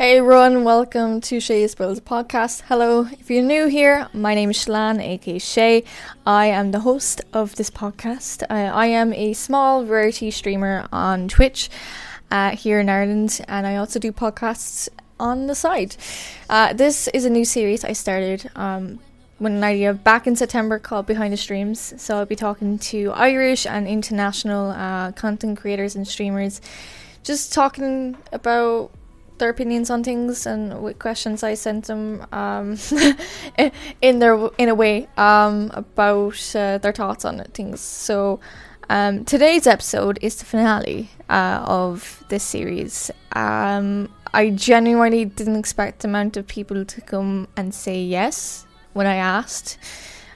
Hey everyone, welcome to Shay's Brothers podcast. Hello, if you're new here, my name is Sheilann, aka Shay. I am the host of this podcast. Uh, I am a small variety streamer on Twitch uh, here in Ireland, and I also do podcasts on the side. Uh, this is a new series I started um, with an idea back in September called Behind the Streams. So I'll be talking to Irish and international uh, content creators and streamers, just talking about their opinions on things and questions I sent them um, in their in a way um, about uh, their thoughts on things. So um, today's episode is the finale uh, of this series. Um, I genuinely didn't expect the amount of people to come and say yes when I asked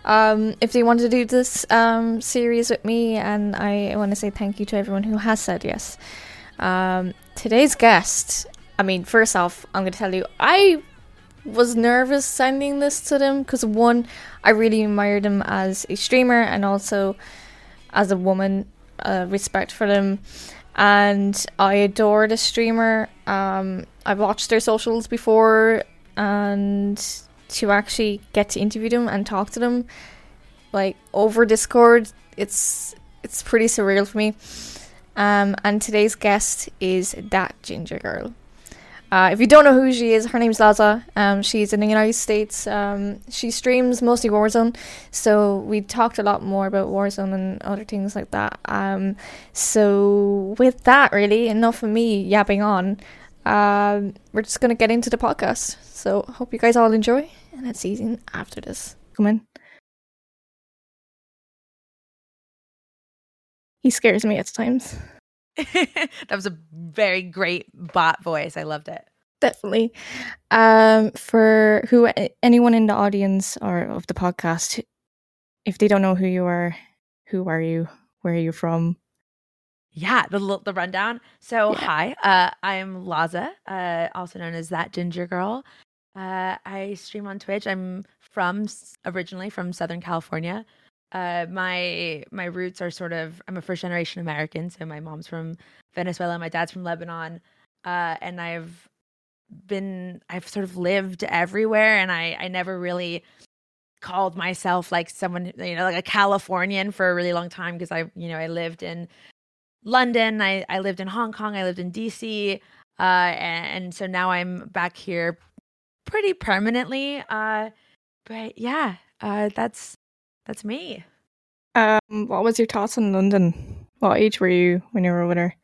um, if they wanted to do this um, series with me, and I want to say thank you to everyone who has said yes. Um, today's guest, I mean, first off, I'm to tell you, I was nervous sending this to them because one, I really admired them as a streamer and also as a woman, uh, respect for them. And I adore the streamer. Um, I've watched their socials before, and to actually get to interview them and talk to them like over Discord, it's it's pretty surreal for me. Um, and today's guest is that ginger girl. Uh, if you don't know who she is, her name's Laza. Um, she's in the United States. Um, she streams mostly Warzone, so we talked a lot more about Warzone and other things like that. Um, so with that, really enough of me yapping on. Um, we're just gonna get into the podcast. So hope you guys all enjoy and let's see after this. Come in. He scares me at times. that was a very great bot voice. I loved it. Definitely. Um, for who anyone in the audience or of the podcast, if they don't know who you are, who are you? Where are you from? Yeah, the the rundown. So, yeah. hi, uh, I'm Laza, uh, also known as that ginger girl. Uh, I stream on Twitch. I'm from originally from Southern California. Uh, my my roots are sort of I'm a first generation American, so my mom's from Venezuela, my dad's from Lebanon, uh, and I've been I've sort of lived everywhere, and I I never really called myself like someone you know like a Californian for a really long time because I you know I lived in London, I I lived in Hong Kong, I lived in DC, uh, and, and so now I'm back here pretty permanently. Uh, but yeah, uh, that's that's me. Um, what was your thoughts on London? What age were you when you were with her?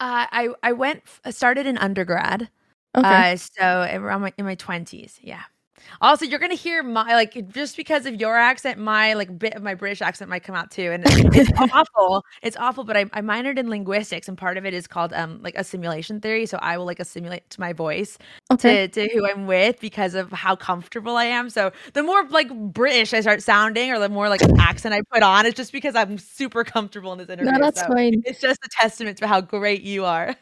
Uh, I I went started in undergrad. Okay. Uh, so around my, in my twenties, yeah. Also, you're gonna hear my like just because of your accent, my like bit of my British accent might come out too, and it's, awful. It's awful. But I, I minored in linguistics, and part of it is called um like assimilation theory. So I will like assimilate to my voice okay. to to who I'm with because of how comfortable I am. So the more like British I start sounding, or the more like an accent I put on, it's just because I'm super comfortable in this interview. No, that's so fine. It's just a testament to how great you are.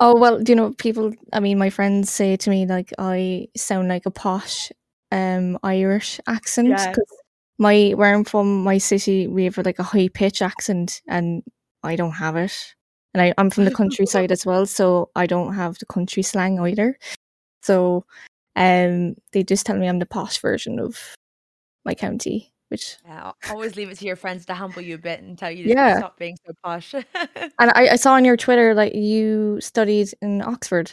oh well, do you know, people. I mean, my friends say to me like I sound like a posh um Irish accent because my where I'm from, my city, we have like a high pitch accent, and I don't have it. And I, I'm from the countryside as well, so I don't have the country slang either. So, um, they just tell me I'm the posh version of my county, which yeah, always leave it to your friends to humble you a bit and tell you to yeah. stop being so posh. and I, I saw on your Twitter like you studied in Oxford.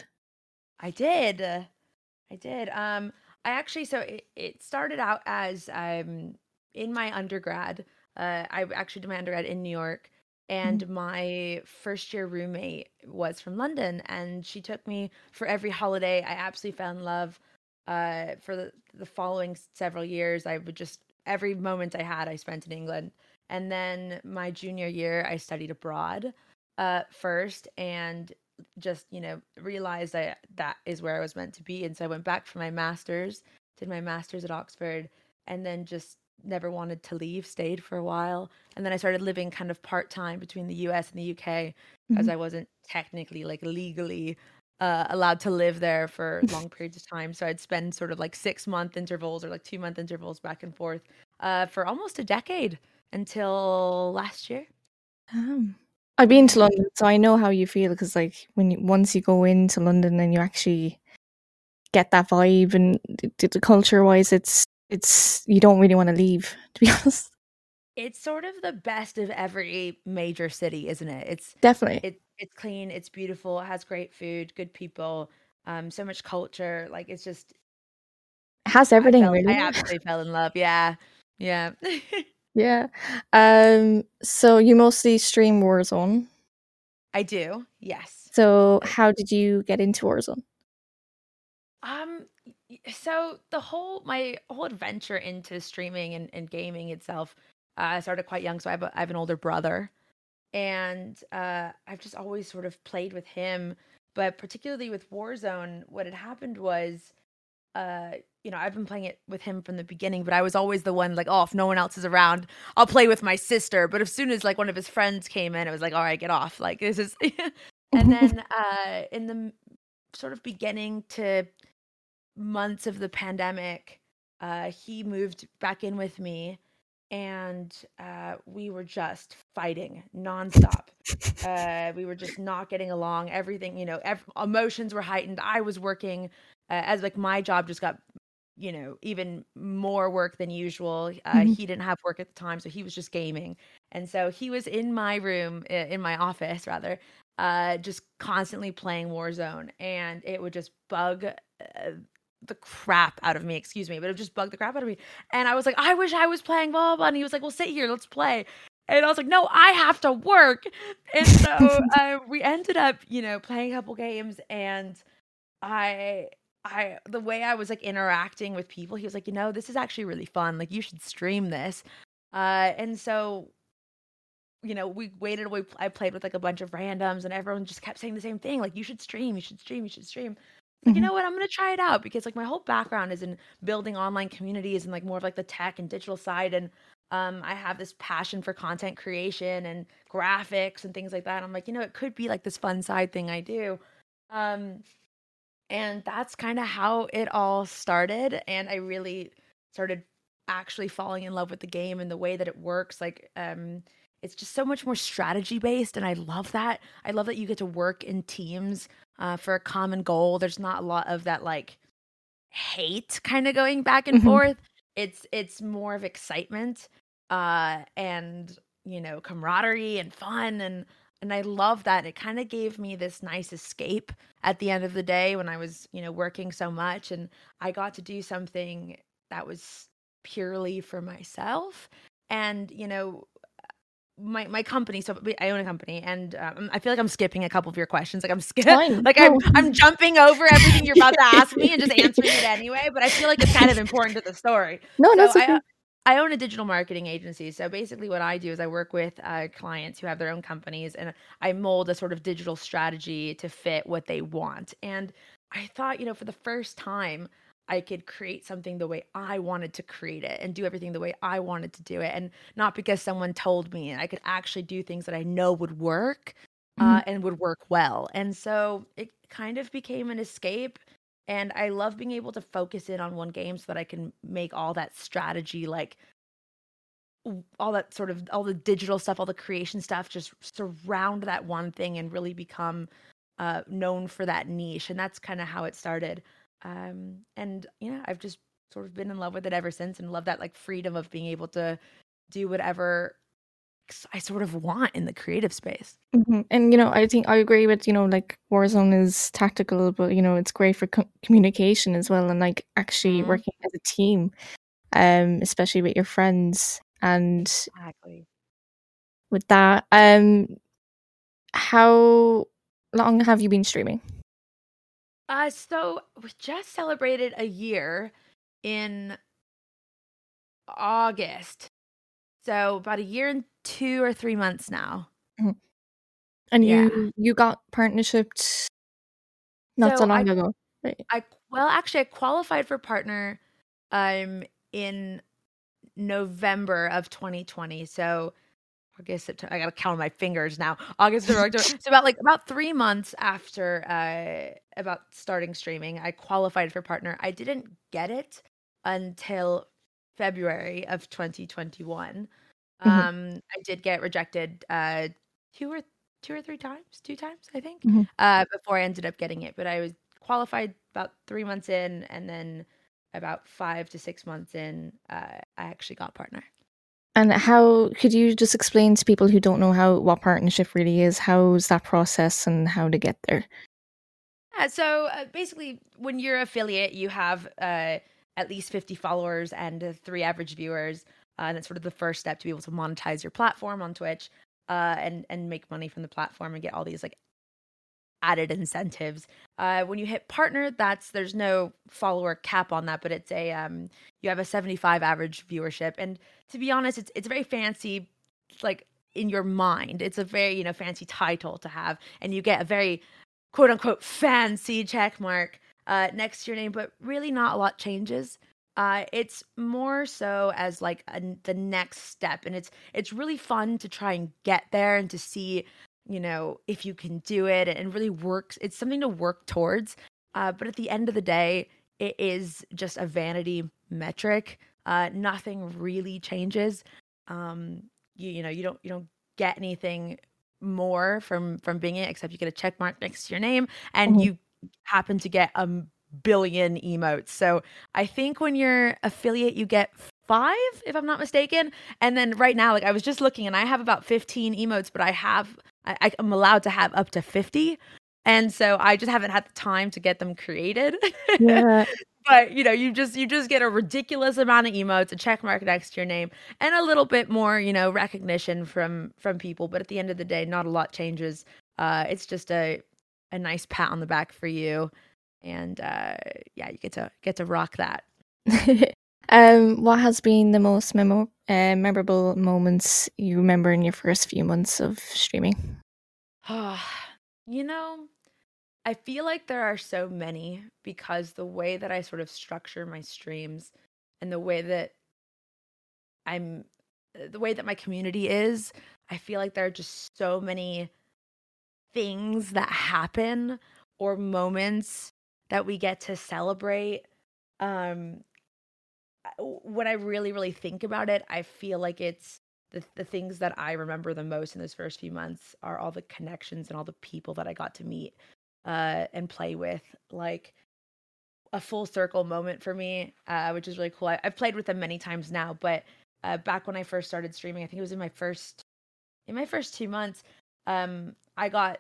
I did. I did. Um, I actually so it, it started out as um in my undergrad. Uh, I actually did my undergrad in New York, and mm-hmm. my first year roommate was from London, and she took me for every holiday. I absolutely fell in love. Uh, for the, the following several years, I would just every moment I had, I spent in England. And then my junior year, I studied abroad uh, first, and just you know realized that that is where I was meant to be, and so I went back for my master's, did my master's at Oxford, and then just never wanted to leave, stayed for a while, and then I started living kind of part time between the U.S. and the U.K. because mm-hmm. I wasn't technically like legally uh, allowed to live there for long periods of time. So I'd spend sort of like six month intervals or like two month intervals back and forth uh, for almost a decade until last year. Um, I've been to London, so I know how you feel because, like, when you, once you go into London and you actually get that vibe and the, the culture wise it's it's you don't really want to leave to be honest. It's sort of the best of every major city isn't it? It's definitely. it, it's clean it's beautiful it has great food good people um so much culture like it's just it has everything I, fell, really. I absolutely fell in love yeah yeah yeah. Um so you mostly stream warzone? I do yes. So how did you get into warzone? Um so the whole my whole adventure into streaming and, and gaming itself uh, i started quite young so I have, a, I have an older brother. And uh, i've just always sort of played with him but particularly with warzone what had happened was uh, you know, I've been playing it with him from the beginning, but I was always the one like, oh, if no one else is around, I'll play with my sister. But as soon as like one of his friends came in, it was like, all right, get off. Like this is, and then uh, in the sort of beginning to months of the pandemic, uh, he moved back in with me, and uh, we were just fighting nonstop. uh, we were just not getting along. Everything, you know, ev- emotions were heightened. I was working uh, as like my job just got you know even more work than usual uh, mm-hmm. he didn't have work at the time so he was just gaming and so he was in my room in my office rather uh, just constantly playing warzone and it would just bug uh, the crap out of me excuse me but it just bug the crap out of me and i was like i wish i was playing blah blah, blah. and he was like well sit here let's play and I was like, no, I have to work. And so uh, we ended up, you know, playing a couple games and I I the way I was like interacting with people, he was like, you know, this is actually really fun. Like you should stream this. Uh, and so, you know, we waited. We I played with like a bunch of randoms, and everyone just kept saying the same thing. Like you should stream, you should stream, you should stream. Like, mm-hmm. you know what? I'm gonna try it out because like my whole background is in building online communities and like more of like the tech and digital side, and um, I have this passion for content creation and graphics and things like that. I'm like, you know, it could be like this fun side thing I do. Um, and that's kind of how it all started. And I really started actually falling in love with the game and the way that it works. Like, um, it's just so much more strategy based. And I love that. I love that you get to work in teams uh, for a common goal. There's not a lot of that, like, hate kind of going back and mm-hmm. forth. It's it's more of excitement uh and you know camaraderie and fun and and I love that. It kind of gave me this nice escape at the end of the day when I was, you know, working so much and I got to do something that was purely for myself. And, you know, my my company so i own a company and um, i feel like i'm skipping a couple of your questions like i'm skipping like I'm, I'm jumping over everything you're about to ask me and just answering it anyway but i feel like it's kind of important to the story no so no okay. I own a digital marketing agency. So basically, what I do is I work with uh, clients who have their own companies and I mold a sort of digital strategy to fit what they want. And I thought, you know, for the first time, I could create something the way I wanted to create it and do everything the way I wanted to do it. And not because someone told me, I could actually do things that I know would work uh, mm-hmm. and would work well. And so it kind of became an escape and I love being able to focus in on one game so that I can make all that strategy like all that sort of all the digital stuff, all the creation stuff just surround that one thing and really become uh, known for that niche. And that's kind of how it started. Um, and you know, I've just sort of been in love with it ever since and love that like freedom of being able to do whatever I sort of want in the creative space. Mm-hmm. And you know, I think I agree with you know, like Warzone is tactical, but you know, it's great for co- communication as well, and like actually mm-hmm. working as a team, um, especially with your friends. And exactly with that, um, how long have you been streaming? Uh, so we just celebrated a year in August. So about a year and two or three months now. Mm-hmm. And yeah. you you got partnerships not so, so long I, ago. Right. I well actually I qualified for partner um in November of 2020. So August, September. I gotta count my fingers now. August, October. so about like about three months after uh about starting streaming, I qualified for partner. I didn't get it until February of 2021. Mm-hmm. Um, I did get rejected uh, two or two or three times, two times I think, mm-hmm. uh, before I ended up getting it. But I was qualified about three months in, and then about five to six months in, uh, I actually got partner. And how could you just explain to people who don't know how what partnership really is? How's that process and how to get there? Yeah, so uh, basically, when you're affiliate, you have uh, at least 50 followers and uh, three average viewers. Uh, and that's sort of the first step to be able to monetize your platform on Twitch uh, and and make money from the platform and get all these like added incentives. Uh, when you hit partner, that's there's no follower cap on that, but it's a um, you have a 75 average viewership. And to be honest, it's it's very fancy, like in your mind. It's a very you know fancy title to have, and you get a very quote unquote fancy check mark uh, next to your name, but really not a lot changes. Uh, it's more so as like a, the next step, and it's it's really fun to try and get there and to see, you know, if you can do it and really works. It's something to work towards. Uh, but at the end of the day, it is just a vanity metric. Uh, nothing really changes. Um, you you know you don't you don't get anything more from from being it except you get a check mark next to your name and mm-hmm. you happen to get a billion emotes. So I think when you're affiliate, you get five, if I'm not mistaken. And then right now, like I was just looking and I have about 15 emotes, but I have, I, I'm allowed to have up to 50. And so I just haven't had the time to get them created. Yeah. but you know, you just you just get a ridiculous amount of emotes, a check mark next to your name, and a little bit more, you know, recognition from from people. But at the end of the day, not a lot changes. Uh, it's just a a nice pat on the back for you and uh, yeah, you get to get to rock that. um, what has been the most memo- uh, memorable moments you remember in your first few months of streaming? you know, I feel like there are so many because the way that I sort of structure my streams and the way that I'm the way that my community is, I feel like there are just so many things that happen or moments that we get to celebrate. Um, when I really, really think about it, I feel like it's the, the things that I remember the most in those first few months are all the connections and all the people that I got to meet uh, and play with. Like a full circle moment for me, uh, which is really cool. I, have played with them many times now, but uh, back when I first started streaming, I think it was in my first in my first two months, um, I got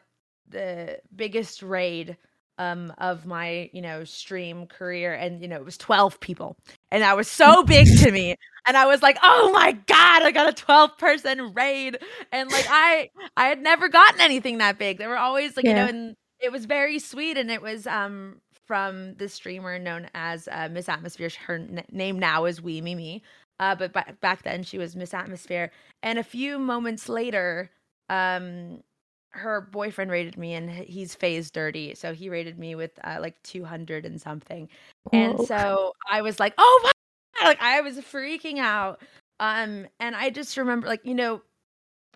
the biggest raid um of my you know stream career. And you know it was 12 people. And that was so big to me. And i was like oh my god i got a 12 person raid. And like i i had never gotten anything that big. They were always like yeah. you know and it was very sweet. And it was um from the streamer known as uh, miss atmosphere. Her n- name now is wee mimi uh but b- back then she was miss atmosphere. And a few moments later um her boyfriend rated me and he's phase dirty so he rated me with uh, like 200 and something. And so i was like oh my like i was freaking out. Um and i just remember like you know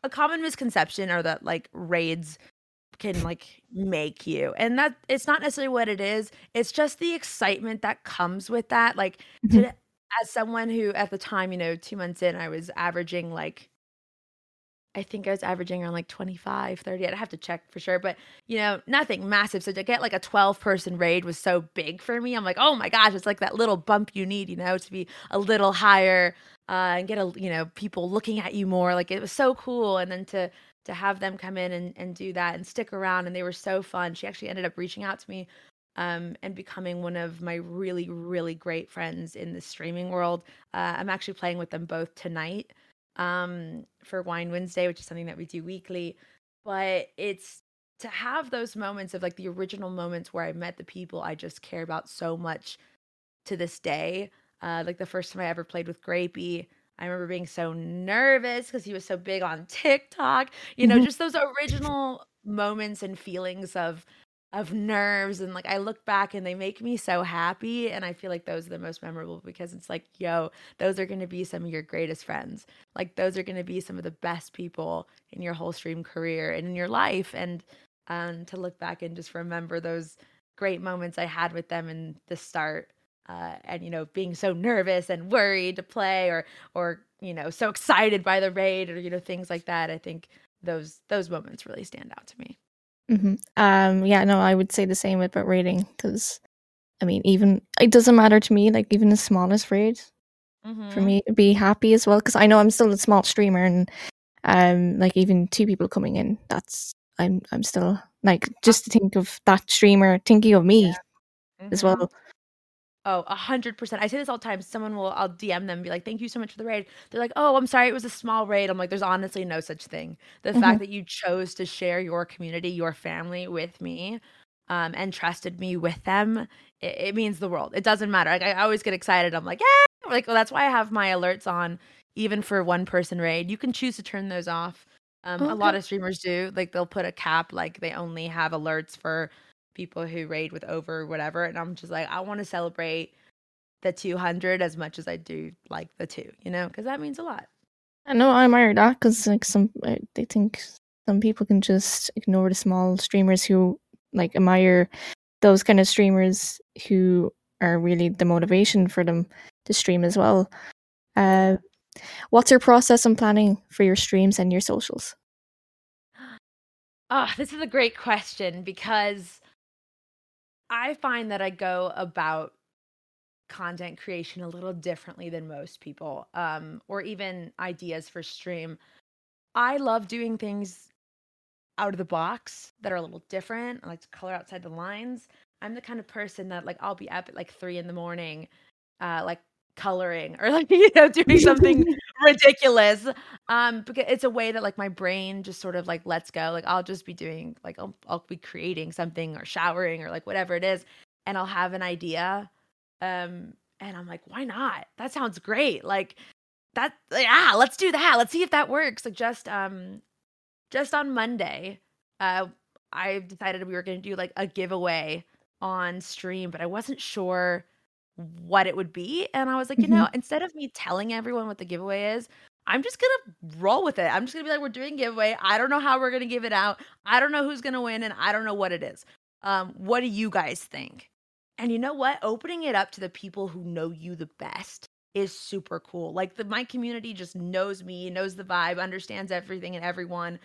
a common misconception are that like raids can like make you and that it's not necessarily what it is it's just the excitement that comes with that like mm-hmm. to, as someone who at the time you know two months in i was averaging like I think I was averaging around like 25, 30. I'd have to check for sure, but you know, nothing massive. So to get like a 12 person raid was so big for me. I'm like, oh my gosh, it's like that little bump you need, you know, to be a little higher uh, and get a, you know, people looking at you more. Like it was so cool. And then to, to have them come in and, and do that and stick around and they were so fun. She actually ended up reaching out to me um, and becoming one of my really, really great friends in the streaming world. Uh, I'm actually playing with them both tonight um, for Wine Wednesday, which is something that we do weekly. But it's to have those moments of like the original moments where I met the people I just care about so much to this day. Uh, like the first time I ever played with Grapey, I remember being so nervous because he was so big on TikTok. You know, mm-hmm. just those original moments and feelings of of nerves and like I look back and they make me so happy and I feel like those are the most memorable because it's like yo those are going to be some of your greatest friends. Like those are going to be some of the best people in your whole stream career and in your life. And um to look back and just remember those great moments I had with them in the start uh, and you know being so nervous and worried to play or or you know so excited by the raid or you know things like that I think those those moments really stand out to me Mm-hmm. Um, yeah, no, I would say the same about raiding because, I mean, even it doesn't matter to me. Like even the smallest raid, mm-hmm. for me to be happy as well because I know I'm still a small streamer and, um, like even two people coming in, that's I'm I'm still like just to think of that streamer thinking of me yeah. mm-hmm. as well. Oh, a hundred percent. I say this all the time. Someone will, I'll DM them and be like, thank you so much for the raid. They're like, oh, I'm sorry, it was a small raid. I'm like, there's honestly no such thing. The mm-hmm. fact that you chose to share your community, your family with me, um, and trusted me with them, it, it, means the world. It doesn't matter. Like, I always get excited. I'm like, yeah, like, well, that's why I have my alerts on, even for one person raid. You can choose to turn those off. Um, okay. A lot of streamers do. Like, they'll put a cap, like, they only have alerts for people who raid with over whatever and i'm just like i want to celebrate the 200 as much as i do like the two you know because that means a lot. I know i admire that because like some they think some people can just ignore the small streamers who like admire those kind of streamers who are really the motivation for them to stream as well. Uh what's your process and planning for your streams and your socials? Oh, this is a great question because I find that I go about content creation a little differently than most people, um, or even ideas for stream. I love doing things out of the box that are a little different. I like to color outside the lines. I'm the kind of person that like I'll be up at like three in the morning, uh, like coloring or like you know doing something ridiculous um because it's a way that like my brain just sort of like lets go like i'll just be doing like I'll, I'll be creating something or showering or like whatever it is and i'll have an idea um and i'm like why not? That sounds great. Like that yeah let's do that. Let's see if that works. Like just um just on monday uh i decided we were going to do like a giveaway on stream but i wasn't sure what it would be. And I was like, you mm-hmm. know, instead of me telling everyone what the giveaway is, I'm just gonna roll with it. I'm just gonna be like, we're doing giveaway. I don't know how we're gonna give it out. I don't know who's gonna win, and I don't know what it is. Um, what do you guys think? And you know what? Opening it up to the people who know you the best is super cool. Like the my community just knows me, knows the vibe, understands everything and everyone.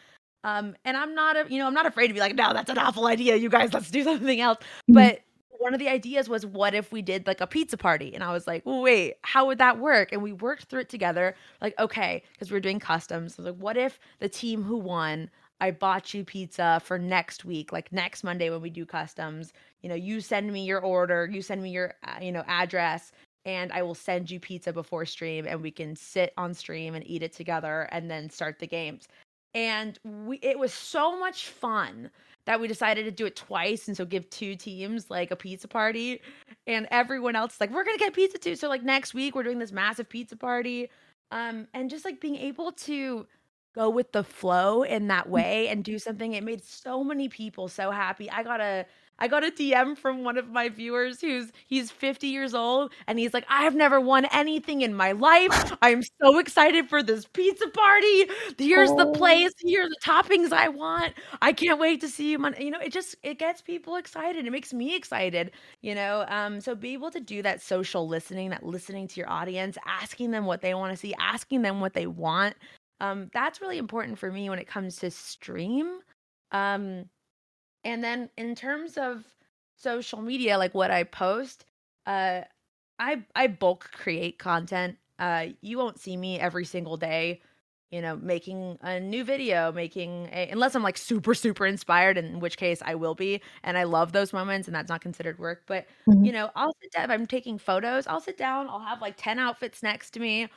Um, and I'm not a, you know, I'm not afraid to be like, no, that's an awful idea. You guys, let's do something else. Mm-hmm. But one of the ideas was what if we did like a pizza party? And i was like wait how would that work? And we worked through it together like okay because we are doing customs. I was like what if the team who won i bought you pizza for next week like next monday when we do customs? You know you send me your order you send me your uh, you know address and i will send you pizza before stream and we can sit on stream and eat it together and then start the games. And we it was so much fun that we decided to do it twice and so give two teams like a pizza party. And everyone else like we're gonna get pizza too. So like next week we're doing this massive pizza party. Um and just like being able to go with the flow in that mm. way and do something it made so many people so happy. I got a I got a DM from one of my viewers who's he's 50 years old and he's like, I've never won anything in my life. I'm so excited for this pizza party. Here's oh. the place. Here are the toppings I want. I can't wait to see you. You know, it just it gets people excited. It makes me excited. You know, um, so be able to do that social listening, that listening to your audience, asking them what they want to see, asking them what they want. Um, that's really important for me when it comes to stream. Um, and then in terms of social media, like what I post, uh, I I bulk create content. Uh, you won't see me every single day, you know, making a new video, making a, unless I'm like super super inspired, in which case I will be, and I love those moments, and that's not considered work. But mm-hmm. you know, I'll sit down. If I'm taking photos, I'll sit down. I'll have like ten outfits next to me,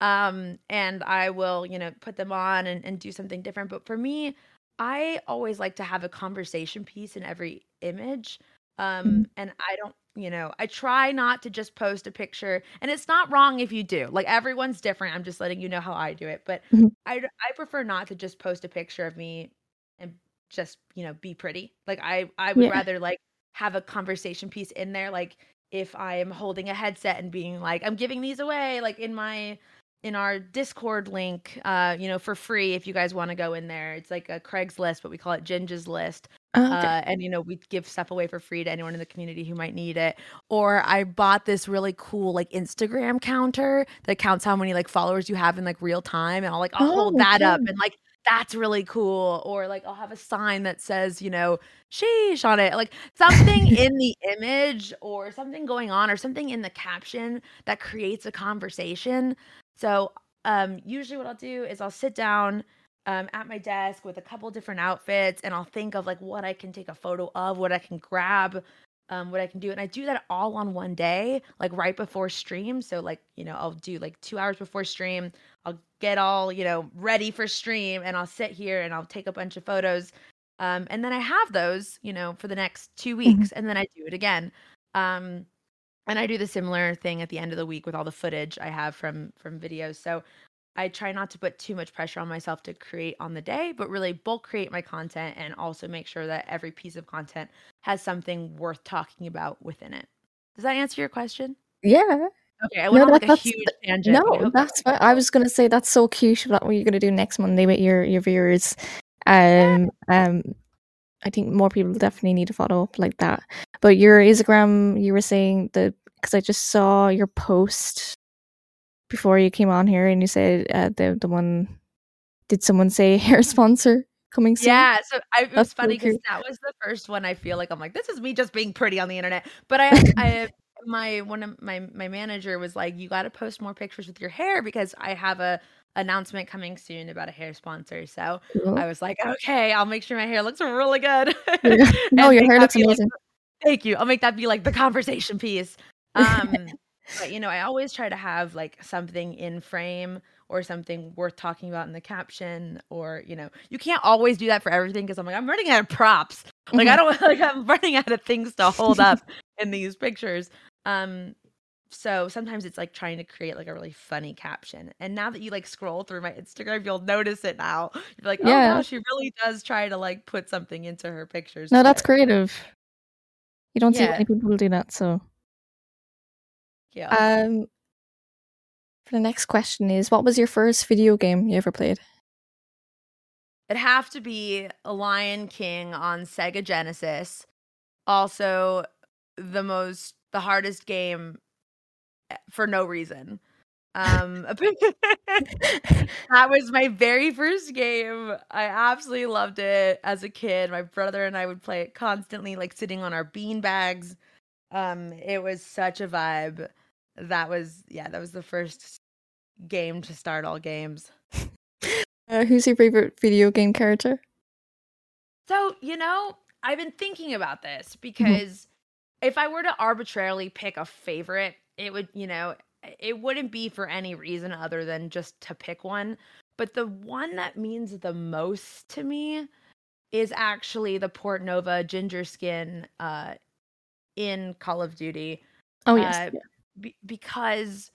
um, and I will you know put them on and, and do something different. But for me, I always like to have a conversation piece in every image. Um, mm-hmm. and I don't, you know, I try not to just post a picture, and it's not wrong if you do. Like everyone's different. I'm just letting you know how I do it, but mm-hmm. I I prefer not to just post a picture of me and just you know be pretty. Like I I would yeah. rather like have a conversation piece in there. Like if I am holding a headset and being like I'm giving these away, like in my in our Discord link, uh, you know, for free if you guys want to go in there. It's like a Craigslist, but we call it Ginger's List. Oh, okay. uh, and you know, we give stuff away for free to anyone in the community who might need it. Or I bought this really cool like Instagram counter that counts how many like followers you have in like real time, and I'll like I'll oh, hold that up and like that's really cool. Or like I'll have a sign that says, you know, sheesh on it. Like something in the image or something going on or something in the caption that creates a conversation. So um usually what I'll do is I'll sit down um, at my desk with a couple different outfits and I'll think of like what I can take a photo of, what I can grab, um, what I can do. And I do that all on one day, like right before stream. So, like, you know, I'll do like two hours before stream. I'll get all, you know, ready for stream and I'll sit here and I'll take a bunch of photos. Um, and then I have those, you know, for the next two Mm-hmm. weeks. And then I do it again. Um, and I do the similar thing at the end of the week with all the footage I have from from videos. So I try not to put too much pressure on myself to create on the day, but really bulk create my content and also make sure that every piece of content has something worth talking about within it. Does that answer your question? Yeah. Okay, I went on that- like a huge tangent. No, that's fine. I was gonna say that's so cute. That what are you're gonna do next Monday with your your viewers. Um, um, I think more people definitely need to follow up like that. But your Instagram, you were saying that because I just saw your post before you came on here, and you said uh, the the one. Did someone say hair sponsor coming soon? Yeah, so I, it was funny because that was the first one I feel like I'm like, this is me just being pretty on the internet. But I, I, my one of my my manager was like, you got to post more pictures with your hair because I have a announcement coming soon about a hair sponsor. So Cool. I was like, okay, I'll make sure my hair looks really good. Yeah. No, your hair looks be, like, amazing. Thank you. I'll make that be like the conversation piece. Um, but you know, I always try to have like something in frame or something worth talking about in the caption, or you know, you can't always do that for everything because I'm like, I'm running out of props. Like I don't like I'm running out of things to hold up in these pictures. Um, so sometimes it's like trying to create like a really funny caption. And now that you like scroll through my Instagram, you'll notice it now. You're like, oh Yeah. no, she really does try to like put something into her pictures. No, that's creative. You don't see Yeah. many people do that, so. Yeah. Um, for the next question is, what was your first video game you ever played? It'd have to be a Lion King on Sega Genesis. Also, the most, the hardest game for no reason. Um, that was my very first game. I absolutely loved it as a kid. My brother and I would play it constantly, like sitting on our bean bags. Um, it was such a vibe. That was, yeah, that was the first game to start all games. Uh, who's your favorite video game character? So, you know, I've been thinking about this because if I were to arbitrarily pick a favorite, it would, you know, it wouldn't be for any reason other than just to pick one. But the one that means the most to me is actually the Portnova ginger skin uh, in Call of Duty Oh yes, Uh, be- because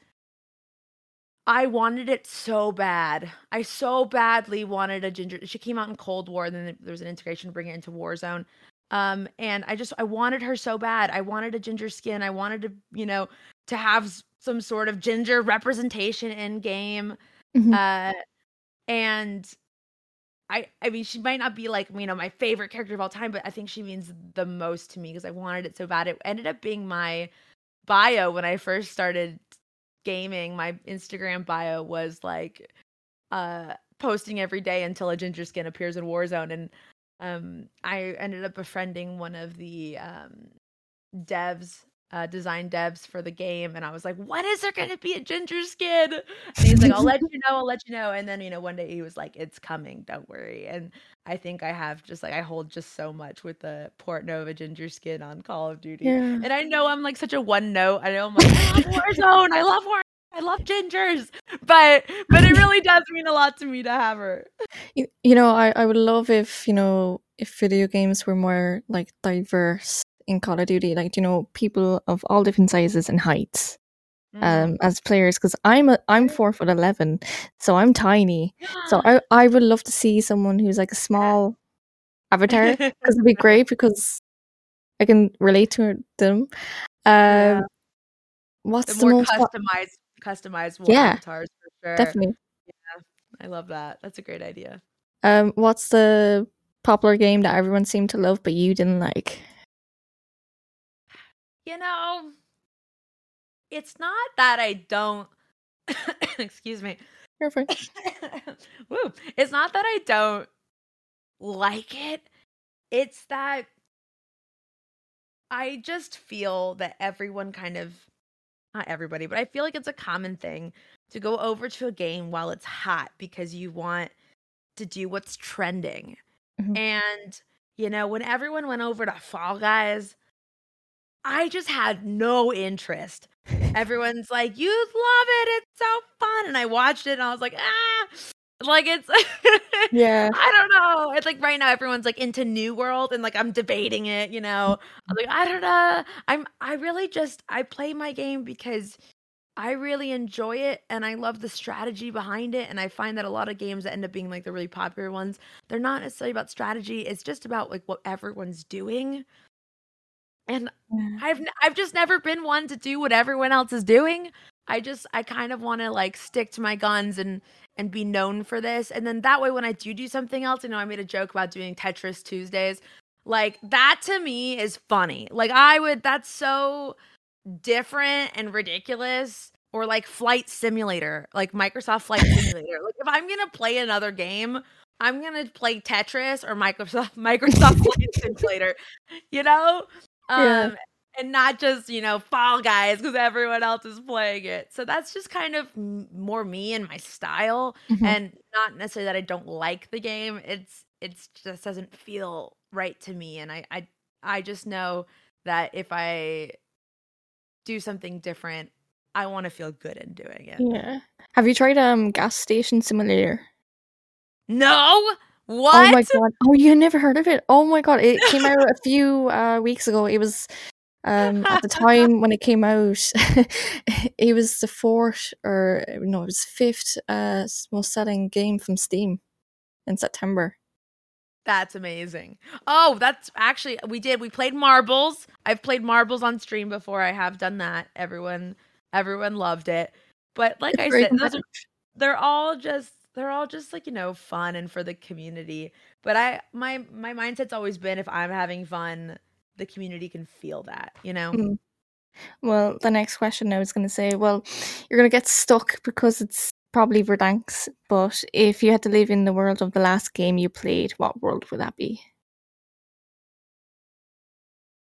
I wanted it so bad. I so badly wanted a ginger. She came out in Cold War, and then there was an integration to bring it into Warzone. Um, and I just I wanted her so bad. I wanted a ginger skin. I wanted to, you know, to have some sort of ginger representation in game. Mhm. Uh, and I I mean she might not be like you know my favorite character of all time, but I think she means the most to me because I wanted it so bad. It ended up being my bio when I first started gaming. My Instagram bio was like uh posting every day until a ginger skin appears in Warzone and um I ended up befriending one of the um devs uh design devs for the game and I was like when is there going to be a ginger skin and he's like I'll let you know I'll let you know and then you know one day he was like it's coming don't worry and I think I have just like I hold just so much with the Portnova ginger skin on Call of Duty yeah. and I know I'm like such a one note. I know I'm like, I love Warzone. I love War. I love gingers. But but it really does mean a lot to me to have her. You, you know, I, I would love if, you know, if video games were more like diverse in Call of Duty, like, you know, people of all different sizes and heights Mm. um as players because I'm a I'm four foot eleven, so I'm tiny. So I I would love to see someone who's like a small avatar because it'd be great because I can relate to them. Um Yeah. what's the the, more customized customizable Yeah, avatars for sure. definitely. I love that. That's a great idea. Um what's the popular game that everyone seemed to love but you didn't like? You know, it's not that I don't excuse me. You're fine. Woo. It's not that I don't like it. It's that I just feel that everyone kind of not everybody, but I feel like it's a common thing to go over to a game while it's hot because you want to do what's trending. Mhm. And you know, when everyone went over to Fall Guys, I just had no interest. Everyone's like, "You love it. It's so fun." And I watched it and I was like, "Ah." Like it's Yeah. I don't know. It's like right now everyone's like into New World and like I'm debating it, you know. I'm like, I don't know. I'm I really just I play my game because I really enjoy it and I love the strategy behind it. And I find that a lot of games that end up being like the really popular ones, they're not necessarily about strategy. It's just about like what everyone's doing. And. I've I've just never been one to do what everyone else is doing. I just I kind of want to like stick to my guns and and be known for this. And then that way when I do do something else, you know, I made a joke about doing Tetris Tuesdays. Like that to me is funny. Like I would that's so different and ridiculous or like flight simulator, like Microsoft Flight Simulator. like if I'm going to play another game, I'm going to play Tetris or Microsoft Microsoft Flight Simulator. You know? Um Yeah. and not just, you know, Fall Guys because everyone else is playing it. So that's just kind of m- more me and my style Mhm. and not necessarily that I don't like the game. It's it's just doesn't feel right to me and I I I just know that if I do something different, I want to feel good in doing it. Yeah. Have you tried um gas station simulator? No. What? Oh my god. Oh, you never heard of it? Oh my god. It came out a few uh weeks ago. It was um at the time when it came out it was the fourth or no, it was fifth uh most selling game from Steam in September. That's amazing. Oh, that's actually we did. We played marbles. I've played marbles on stream before. I have done that. Everyone everyone loved it. But like It's I said, those are, they're all just they're all just like, you know, fun and for the community. But I my my mindset's always been if I'm having fun, the community can feel that, you know? Mm. Well, the next question I was going to say, well, you're going to get stuck because it's probably Verdansk, but if you had to live in the world of the last game you played, what world would that be?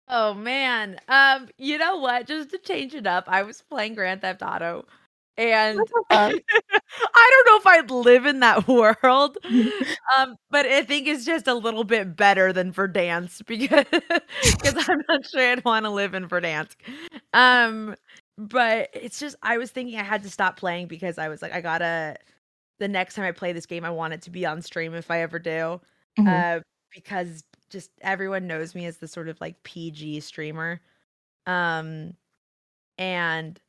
Oh man. Um, you know what? Just to change it up, I was playing Grand Theft Auto and. I don't know if I'd live in that world. Um, but I think it's just a little bit better than Verdansk because because I'm not sure I'd want to live in Verdansk. Um, but it's just I was thinking I had to stop playing because I was like I gotta the next time I play this game I want it to be on stream if I ever do. Mhm. Uh, because just everyone knows me as the sort of like PG streamer. Um, and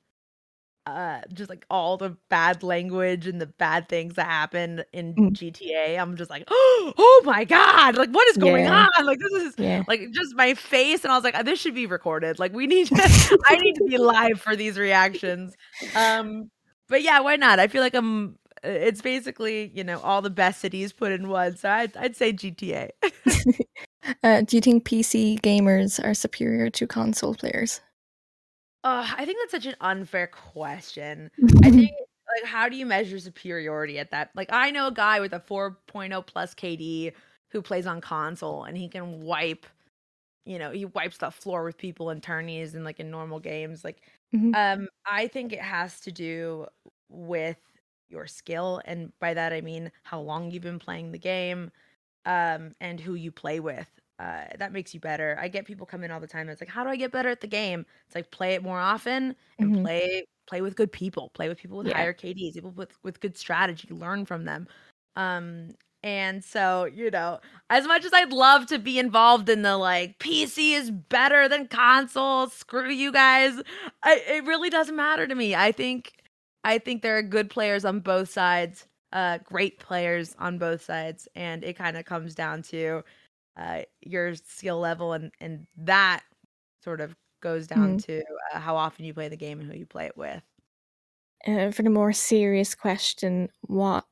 uh just like all the bad language and the bad things that happen in Mm. GTA. I'm just like, oh my god, like what is going Yeah. on? Like this is Yeah. like just my face, and I was like, this should be recorded. Like we need to, I need to be live for these reactions. Um, but yeah, why not? I feel like I'm. It's basically you know all the best cities put in one, so I'd I'd say GTA. uh, do you think PC gamers are superior to console players? Uh, I think that's such an unfair question. I think like how do you measure superiority at that? Like I know a guy with a 4.0 plus KD who plays on console and he can wipe you know, he wipes the floor with people in tourneys and like in normal games. Like Mhm. um I think it has to do with your skill and by that I mean how long you've been playing the game um and who you play with. Uh, that makes you better. I get people come in all the time. It's like, how do I get better at the game? It's like play it more often and Mhm. play play with good people. Play with people with Yeah. higher KDs, people with with good strategy. Learn from them. Um, and so you know, as much as I'd love to be involved in the like PC is better than console, screw you guys. I, it really doesn't matter to me. I think I think there are good players on both sides, uh, great players on both sides, and it kind of comes down to uh, your skill level, and and that sort of goes down to uh, how often you play the game and who you play it with. Uh, for the more serious question, what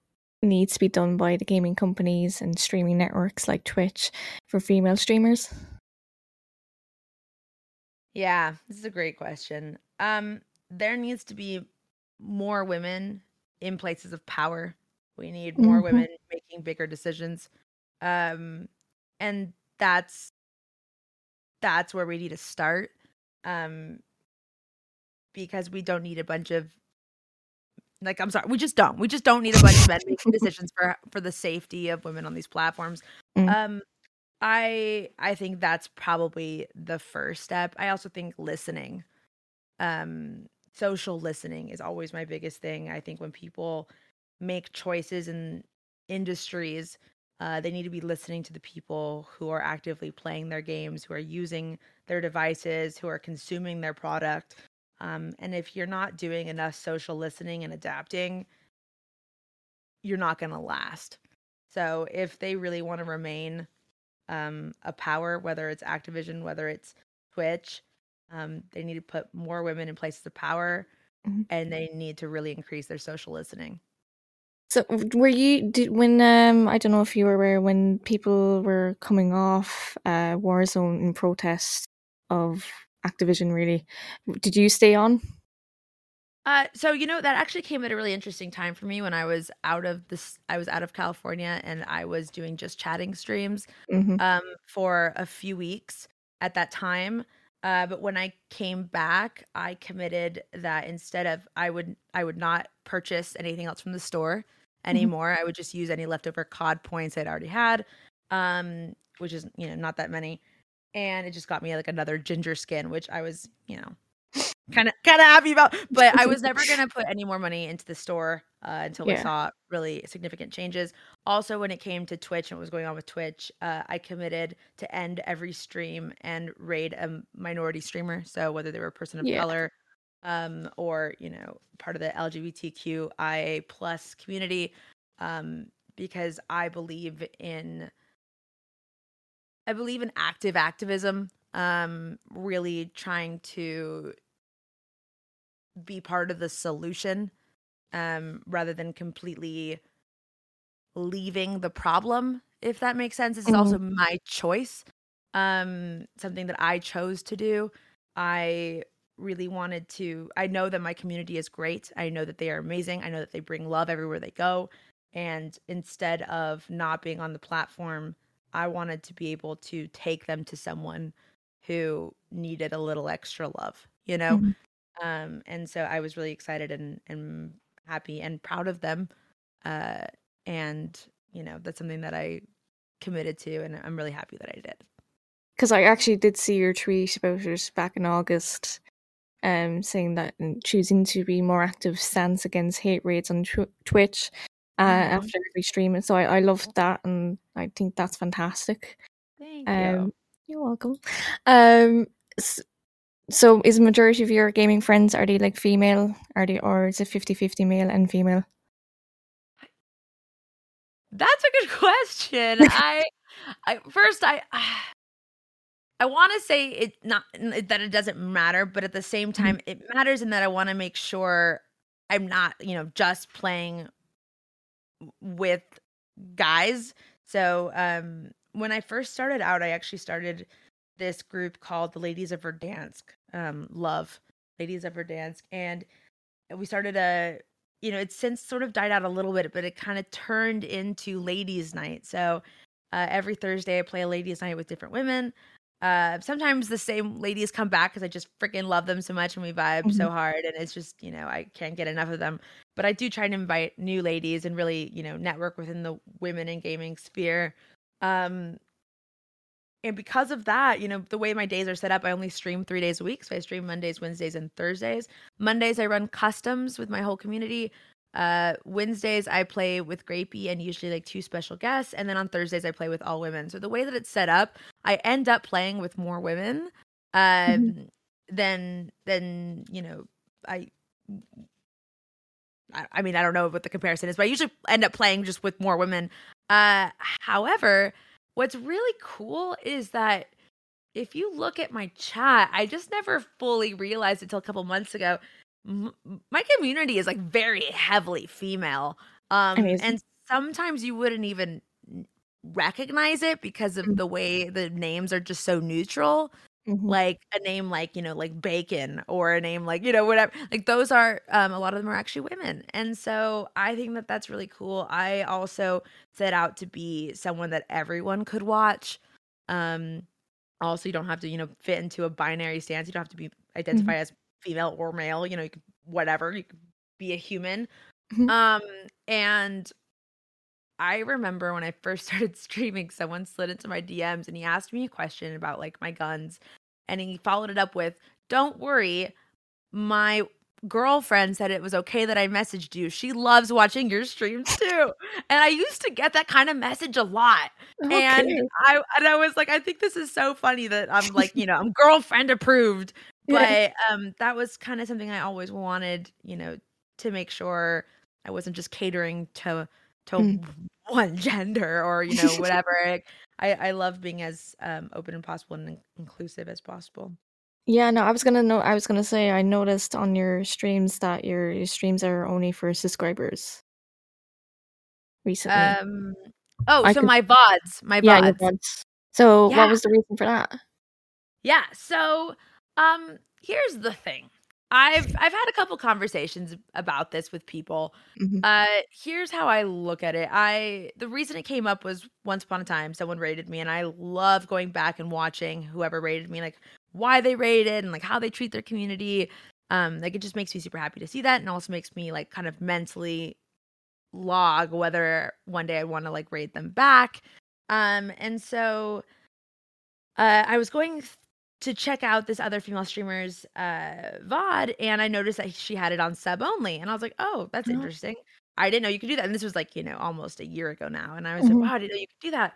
needs to be done by the gaming companies and streaming networks like Twitch for female streamers? Yeah, this is a great question. Um, there needs to be more women in places of power. We need more Mhm. women making bigger decisions. Um, and that's that's where we need to start. Um, because we don't need a bunch of like I'm sorry, we just don't. We just don't need a bunch of men making decisions for for the safety of women on these platforms. Mm. Um I I think that's probably the first step. I also think listening. Um social listening is always my biggest thing. I think when people make choices in industries, uh, they need to be listening to the people who are actively playing their games, who are using their devices, who are consuming their product. Um, and if you're not doing enough social listening and adapting, you're not going to last. So if they really want to remain um, a power, whether it's Activision, whether it's Twitch, um, they need to put more women in places of power, Mhm. and they need to really increase their social listening. So were you did when um I don't know if you were aware when people were coming off uh Warzone in protest of Activision really did you stay on? Uh, so you know that actually came at a really interesting time for me when I was out of this. I was out of California and I was doing just chatting streams Mhm. um, for a few weeks at that time. Uh, but when I came back, I committed that instead of I would I would not purchase anything else from the store anymore. I would just use any leftover COD points I'd already had, um, which is you know not that many, and it just got me like another ginger skin, which I was you know kind of kind of happy about. But I was never gonna put any more money into the store uh, until we saw really significant changes. Also, when it came to Twitch and what was going on with Twitch, uh, I committed to end every stream and raid a minority streamer. So whether they were a person of Yeah. color, um, or you know, part of the LGBTQIA plus community, um, because I believe in I believe in active activism, um, really trying to be part of the solution um, rather than completely leaving the problem, if that makes sense. This is also my choice, um, something that I chose to do. I really wanted to, I know that my community is great. I know that they are amazing. I know that they bring love everywhere they go. And instead of not being on the platform, I wanted to be able to take them to someone who needed a little extra love, you know? Mhm. um and so i was really excited and and happy and proud of them uh and you know that's something that i committed to and i'm really happy that i did Because I actually did see your tweet about it back in August, um, saying that and choosing to be more active stance against hate raids on tw- Twitch uh, Mhm. after every stream, and so I, I loved that, and I think that's fantastic. thank Um, you're welcome. Um, s- so is the majority of your gaming friends are they like female? Are they or is it 50-50 male and female? that's a good question i i first i I want to say it not that it doesn't matter, but at the same time, it matters in that I want to make sure I'm not, you know, just playing with guys. So um, when I first started out, I actually started this group called the Ladies of Verdansk. Um, love Ladies of Verdansk, and we started a, you know, it's since sort of died out a little bit, but it kind of turned into Ladies Night. So uh, every Thursday, I play a Ladies Night with different women. Uh, sometimes the same ladies come back because I just freaking love them so much and we vibe so hard, and it's just you know I can't get enough of them. But I do try to invite new ladies and really you know network within the women in gaming sphere. Um, and because of that, you know the way my days are set up, I only stream three days a week. So I stream Mondays, Wednesdays, and Thursdays. Mondays I run customs with my whole community. Uh, Wednesdays I play with Grapey and usually like two special guests, and then on Thursdays I play with all women. So the way that it's set up, I end up playing with more women um, than than you know I. I I mean, I don't know what the comparison is, but I usually end up playing just with more women. Uh, however, what's really cool is that if you look at my chat, I just never fully realized until a couple months ago. M- my community is like very heavily female, um, Amazing. and sometimes you wouldn't even recognize it because of the way the names are just so neutral. mm-hmm. like a name like you know like bacon or a name like you know whatever like those are um, a lot of them are actually women and so i think that that's really cool i also set out to be someone that everyone could watch um also you don't have to you know fit into a binary stance you don't have to be identified mm-hmm. as female or male you know you can whatever you can be a human mm-hmm. um and I remember when I first started streaming, someone slid into my DMs and he asked me a question about like my guns. And he followed it up with, Don't worry, my girlfriend said it was okay that I messaged you. She loves watching your streams too. and I used to get that kind of message a lot. Okay. And I and I was like, I think this is so funny that I'm like, you know, I'm girlfriend approved. But um that was kind of something I always wanted, you know, to make sure I wasn't just catering to to mm. one gender or you know whatever i i love being as um, open and possible and inclusive as possible yeah no i was gonna know i was gonna say i noticed on your streams that your, your streams are only for subscribers recently um oh I so could... my vods my yeah, vods. vods. so yeah. what was the reason for that yeah so um here's the thing I've I've had a couple conversations about this with people. Mm-hmm. Uh here's how I look at it. I the reason it came up was once upon a time someone rated me and I love going back and watching whoever rated me like why they rated and like how they treat their community. Um like it just makes me super happy to see that and also makes me like kind of mentally log whether one day I want to like rate them back. Um and so uh I was going to check out this other female streamer's uh VOD and I noticed that she had it on sub only. And I was like, oh, that's mm-hmm. interesting. I didn't know you could do that. And this was like, you know, almost a year ago now. And I was mm-hmm. like, wow, I didn't know you could do that.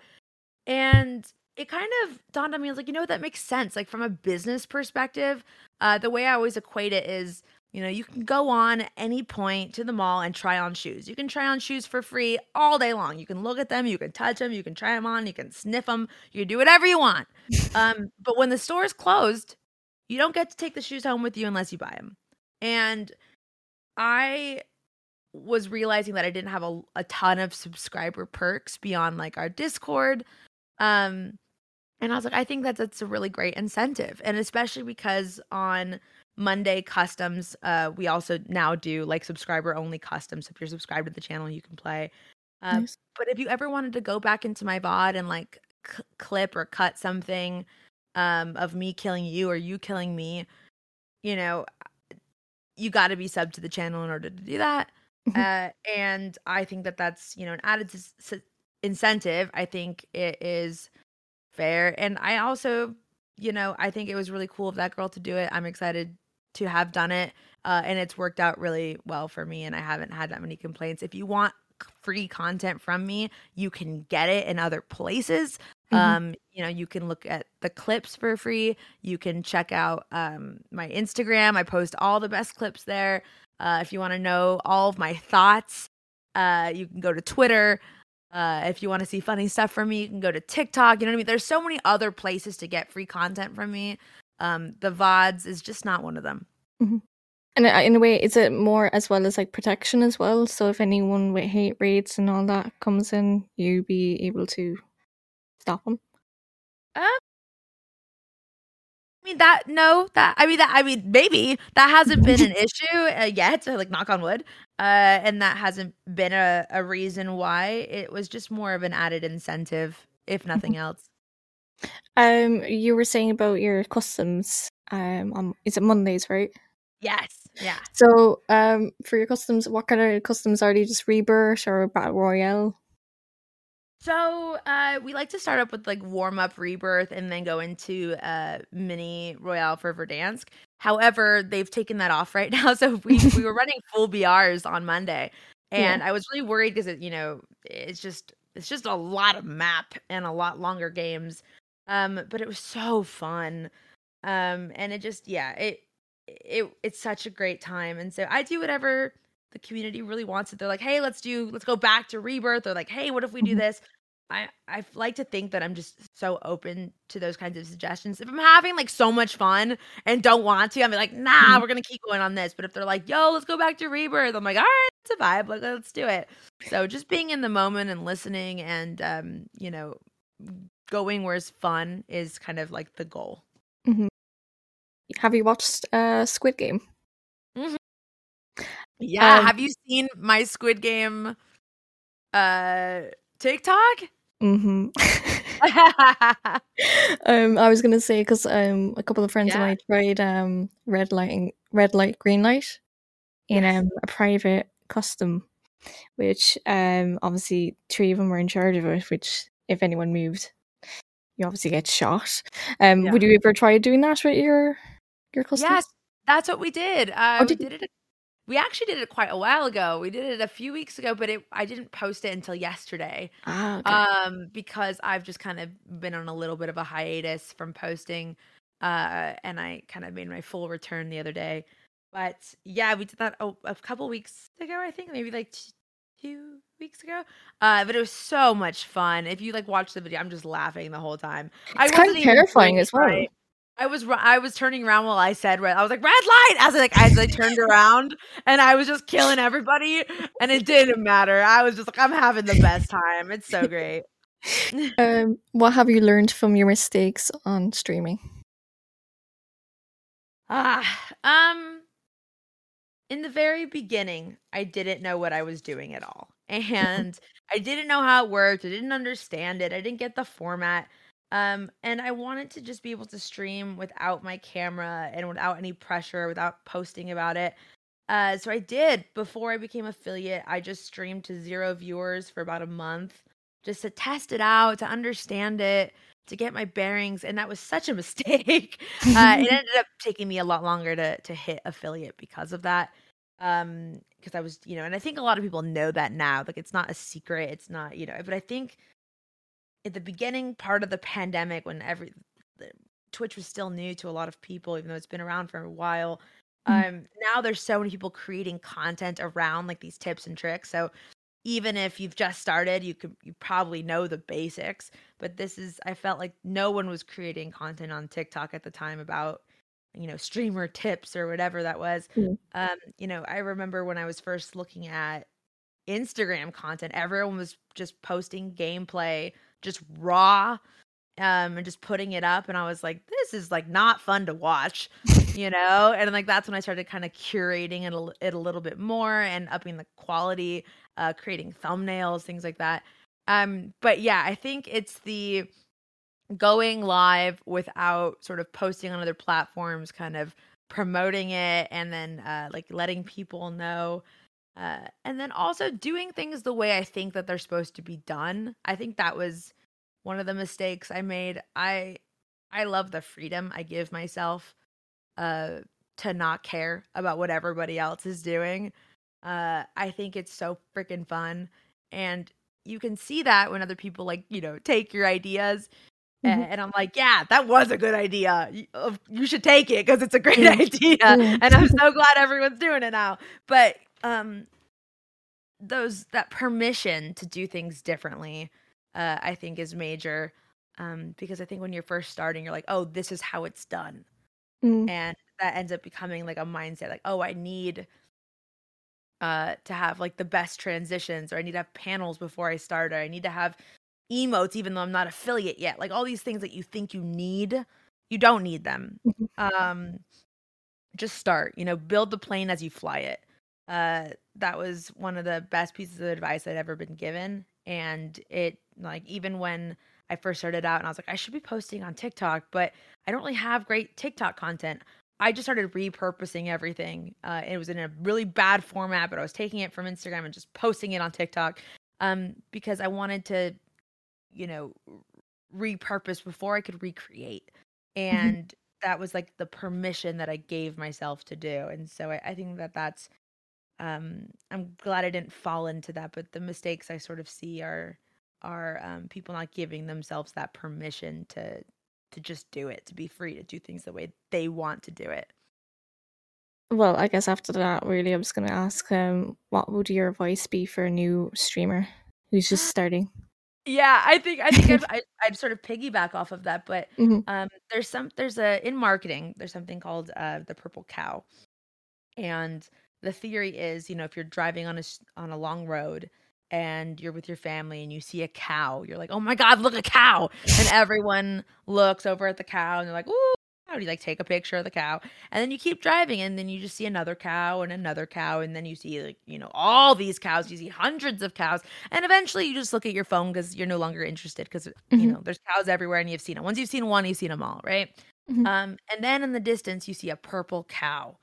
And it kind of dawned on me, I was like, you know, that makes sense. Like from a business perspective, uh, the way I always equate it is you know, you can go on any point to the mall and try on shoes. You can try on shoes for free all day long. You can look at them, you can touch them, you can try them on, you can sniff them, you can do whatever you want. um, but when the store is closed, you don't get to take the shoes home with you unless you buy them. And I was realizing that I didn't have a, a ton of subscriber perks beyond like our Discord. Um, and I was like, I think that that's a really great incentive. And especially because on Monday customs. Uh, we also now do like subscriber only customs. If you're subscribed to the channel, you can play. Uh, nice. But if you ever wanted to go back into my VOD and like c- clip or cut something um, of me killing you or you killing me, you know, you got to be sub to the channel in order to do that. Mm-hmm. uh, and I think that that's you know an added s- s- incentive. I think it is fair, and I also you know, I think it was really cool of that girl to do it. I'm excited to have done it. Uh, and it's worked out really well for me, and I haven't had that many complaints. If you want free content from me, you can get it in other places. Mm-hmm. Um, you know, you can look at the clips for free. You can check out um, my Instagram. I post all the best clips there. Uh, if you want to know all of my thoughts, uh, you can go to Twitter. Uh, if you want to see funny stuff from me, you can go to TikTok. You know what I mean? There's so many other places to get free content from me. Um, the VODs is just not one of them. Mm-hmm. And uh, in a way, is it more as well as like protection as well? So if anyone with hate raids and all that comes in, you be able to stop them. Um, I mean that no that I mean that I mean maybe that hasn't been an issue uh, yet. Like knock on wood, uh, and that hasn't been a, a reason why. It was just more of an added incentive, if nothing else. Um, you were saying about your customs. Um, on is it Mondays, right? Yes. Yeah. So, um, for your customs, what kind of customs are they? Just rebirth or battle royale? So, uh, we like to start up with like warm up rebirth and then go into uh mini royale for Verdansk. However, they've taken that off right now. So we we were running full BRs on Monday, and yeah. I was really worried because it you know it's just it's just a lot of map and a lot longer games. Um, but it was so fun. Um, and it just yeah, it it it's such a great time. And so I do whatever the community really wants it. They're like, hey, let's do let's go back to rebirth. Or like, hey, what if we do mm-hmm. this? I I like to think that I'm just so open to those kinds of suggestions. If I'm having like so much fun and don't want to, I'm like, nah, mm-hmm. we're gonna keep going on this. But if they're like, yo, let's go back to rebirth, I'm like, all right, it's a vibe. Like, let's do it. So just being in the moment and listening and um, you know, going where's fun is kind of like the goal. Mm-hmm. have you watched uh, Squid Game? Yeah. Um, Have you seen my Squid Game uh TikTok? Mm-hmm. um, I was gonna say because um, a couple of friends of Yeah. mine tried um red lighting, red light, green light in Yes. um a private custom, which um obviously three of them were in charge of it. Which if anyone moved, you obviously get shot. Um, Yeah. would you ever try doing that with your your custom? Yes, that's what we did. Uh, Oh, we did you? did it. We actually did it quite a while ago. We did it a few weeks ago, but it I didn't post it until yesterday. Ah, okay. Um, because I've just kind of been on a little bit of a hiatus from posting, uh, and I kind of made my full return the other day. But yeah, we did that a, a couple weeks ago, I think, maybe like t- two weeks ago. Uh, but it was so much fun. If you like watch the video, I'm just laughing the whole time. I it's kind wasn't of terrifying as well. right. I was I was turning around while I said red. I was like red light as I like as I turned around and I was just killing everybody and it didn't matter. I was just like I'm having the best time. It's so great. Um, what have you learned from your mistakes on streaming? Ah, um in the very beginning, I didn't know what I was doing at all. And I didn't know how it worked. I didn't understand it. I didn't get the format. Um, and I wanted to just be able to stream without my camera and without any pressure, without posting about it. Uh, so I did before I became affiliate. I just streamed to zero viewers for about a month just to test it out, to understand it, to get my bearings. And that was such a mistake. uh, it ended up taking me a lot longer to to hit affiliate because of that. Um, because I was, you know, and I think a lot of people know that now. Like it's not a secret. It's not, you know, but I think at the beginning part of the pandemic when every the, Twitch was still new to a lot of people, even though it's been around for a while. Mhm. Um, now there's so many people creating content around like these tips and tricks. So even if you've just started, you could you probably know the basics. But this is I felt like no one was creating content on TikTok at the time about you know streamer tips or whatever that was. Mm. Um, you know, I remember when I was first looking at Instagram content, everyone was just posting gameplay, just raw, um, and just putting it up. And I was like, this is like not fun to watch, you know? And like that's when I started kind of curating it a, it a little bit more and upping the quality, uh, creating thumbnails, things like that. Um, but yeah, I think it's the going live without sort of posting on other platforms, kind of promoting it and then uh, like letting people know uh, and then also doing things the way I think that they're supposed to be done. I think that was one of the mistakes I made. I I love the freedom I give myself uh to not care about what everybody else is doing. Uh I think it's so freaking fun and you can see that when other people like, you know, take your ideas Mhm. and I'm like, yeah, that was a good idea. You, should take it because it's a great Mm. idea, Mm. and I'm so glad everyone's doing it now. But um, those that permission to do things differently, uh, I think is major. Um, because I think when you're first starting, you're like, oh, this is how it's done, Mm. and that ends up becoming like a mindset, like, oh, I need uh to have like the best transitions, or I need to have panels before I start, or I need to have emotes even though I'm not affiliate yet. Like all these things that you think you need, you don't need them. Mhm. Um just start, you know, build the plane as you fly it. Uh that was one of the best pieces of advice I'd ever been given and it like even when I first started out and I was like I should be posting on TikTok, but I don't really have great TikTok content. I just started repurposing everything. Uh, it was in a really bad format, but I was taking it from Instagram and just posting it on TikTok um, because I wanted to you know repurpose before I could recreate. And that was like the permission that I gave myself to do. And so I, I think that that's um I'm glad I didn't fall into that, but the mistakes I sort of see are are um people not giving themselves that permission to to just do it, to be free to do things the way they want to do it. Well, I guess after that, really, I was going to ask, um, what would your advice be for a new streamer who's just starting? Yeah, I think I think I'd, I'd, I'd sort of piggyback off of that, but Mhm. um, there's some there's a in marketing there's something called uh, the purple cow, and the theory is you know if you're driving on a s- on a long road and you're with your family and you see a cow, you're like oh my god look a cow, and everyone looks over at the cow and they're like ooh You like take a picture of the cow, and then you keep driving, and then you just see another cow and another cow, and then you see like you know all these cows. You see hundreds of cows, and eventually you just look at your phone because you're no longer interested because Mhm. you know there's cows everywhere, and you've seen it. Once you've seen one, you've seen them all, right? Mhm. Um, and then in the distance you see a purple cow,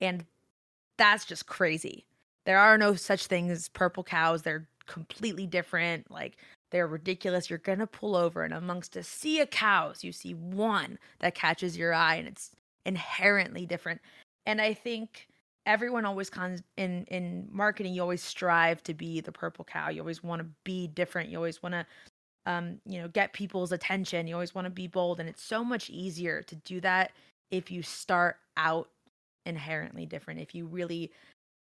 and that's just crazy. There are no such things as purple cows. They're completely different. Like they're ridiculous. You're gonna pull over, and amongst a sea of cows, you see one that catches your eye, and it's inherently different. And I think everyone always comes in in marketing. You always strive to be the purple cow. You always want to be different. You always want to um, you know, get people's attention. You always want to be bold, and it's so much easier to do that if you start out inherently different. If you really,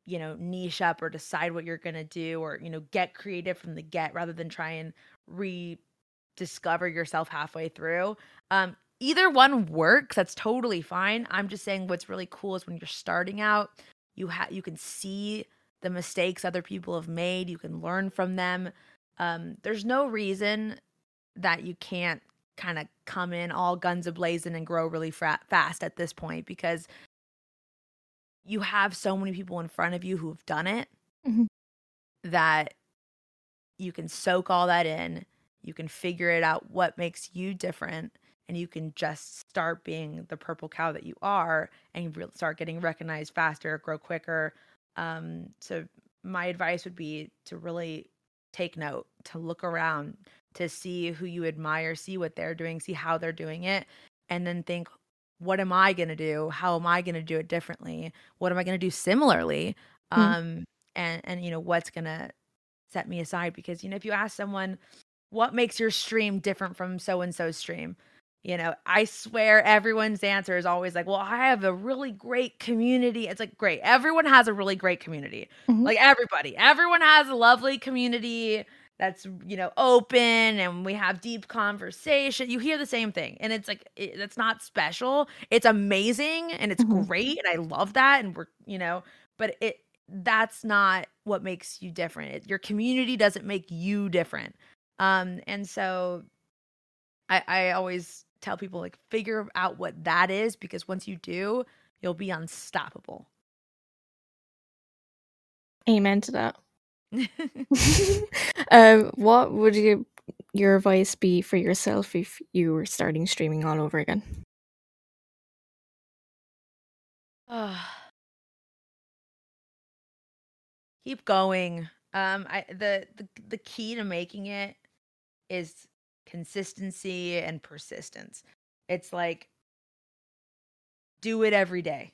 you know, niche up or decide what you're gonna do, or you know, get creative from the get rather than try and rediscover yourself halfway through. Um, either one works. That's totally fine. I'm just saying what's really cool is when you're starting out, you have you can see the mistakes other people have made. You can learn from them um, there's no reason that you can't kind of come in all guns ablazing and grow really fra- fast at this point because you have so many people in front of you who have done it Mhm. that you can soak all that in you can figure it out what makes you different and you can just start being the purple cow that you are and you re- start getting recognized faster grow quicker um, so my advice would be to really take note, to look around, to see who you admire, see what they're doing, see how they're doing it, and then think, what am I going to do? How am I going to do it differently? What am I going to do similarly? Mhm. Um, and and you know what's going to set me aside because you know if you ask someone what makes your stream different from so and so's stream, you know, I swear everyone's answer is always like, well, I have a really great community. It's like, great. Everyone has a really great community. Mhm. Like everybody, everyone has a lovely community that's, you know, open and we have deep conversation. You hear the same thing. And it's like, it, that's not special. It's amazing and it's Mhm. great. And I love that. And we're, you know, but it, that's not what makes you different. It, your community doesn't make you different. Um, and so I, I always tell people like figure out what that is because once you do, you'll be unstoppable. Amen to that. um, what would you your advice be for yourself if you were starting streaming all over again? Keep going. Um, I the, the the key to making it is consistency and persistence. It's like do it every day.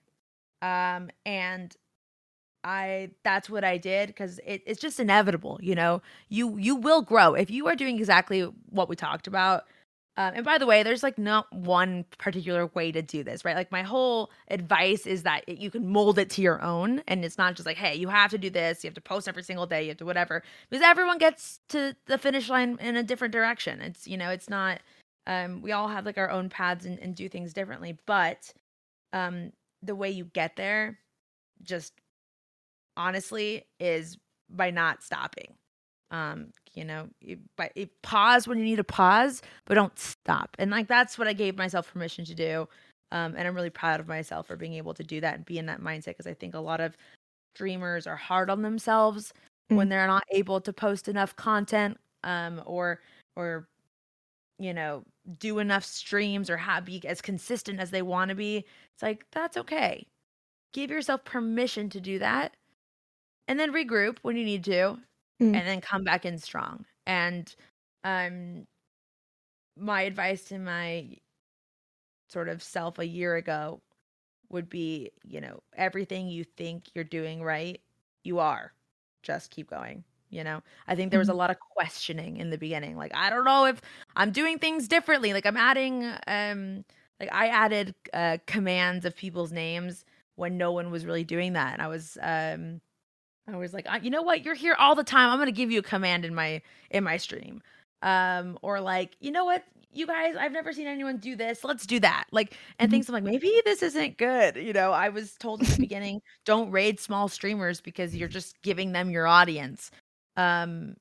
Um, and I that's what I did because it, it's just inevitable, you know. You you will grow if you are doing exactly what we talked about. Um, and by the way, there's like not one particular way to do this, right? Like my whole advice is that it, you can mold it to your own, and it's not just like, hey, you have to do this, you have to post every single day, you have to whatever, because everyone gets to the finish line in a different direction. It's you know, it's not. Um, we all have like our own paths and, and do things differently, but um, the way you get there, just honestly, is by not stopping. Um, you know, you, but you pause when you need to pause, but don't stop. And like that's what I gave myself permission to do. Um, and I'm really proud of myself for being able to do that and be in that mindset because I think a lot of dreamers are hard on themselves when they're not able to post enough content um, or or you know do enough streams or have be as consistent as they want to be. It's like that's okay. Give yourself permission to do that, and then regroup when you need to, Mm. and then come back in strong. And um, my advice to my sort of self a year ago would be, you know, everything you think you're doing right, you are. Just keep going. You know, I think there was a Mhm. lot of questioning in the beginning. Like, I don't know if I'm doing things differently. Like, I'm adding, um, like I added uh, commands of people's names when no one was really doing that, and I was, um, I was like, "Uh, you know what? You're here all the time. I'm gonna give you a command in my in my stream, um, or like, you know what? You guys, I've never seen anyone do this. Let's do that. Like, and Mhm. things. I'm like, maybe this isn't good. You know, I was told in the beginning, don't raid small streamers because you're just giving them your audience. Um,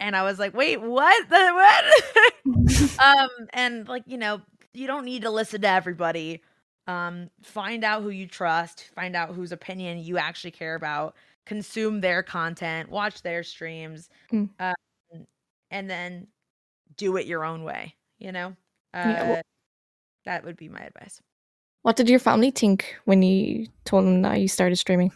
and I was like, wait, what? The what? um, and like, you know, you don't need to listen to everybody. Um, find out who you trust, find out whose opinion you actually care about, consume their content, watch their streams, Mm. um, and then do it your own way. You know, uh, Yeah, well- that would be my advice. What did your family think when you told them that you started streaming?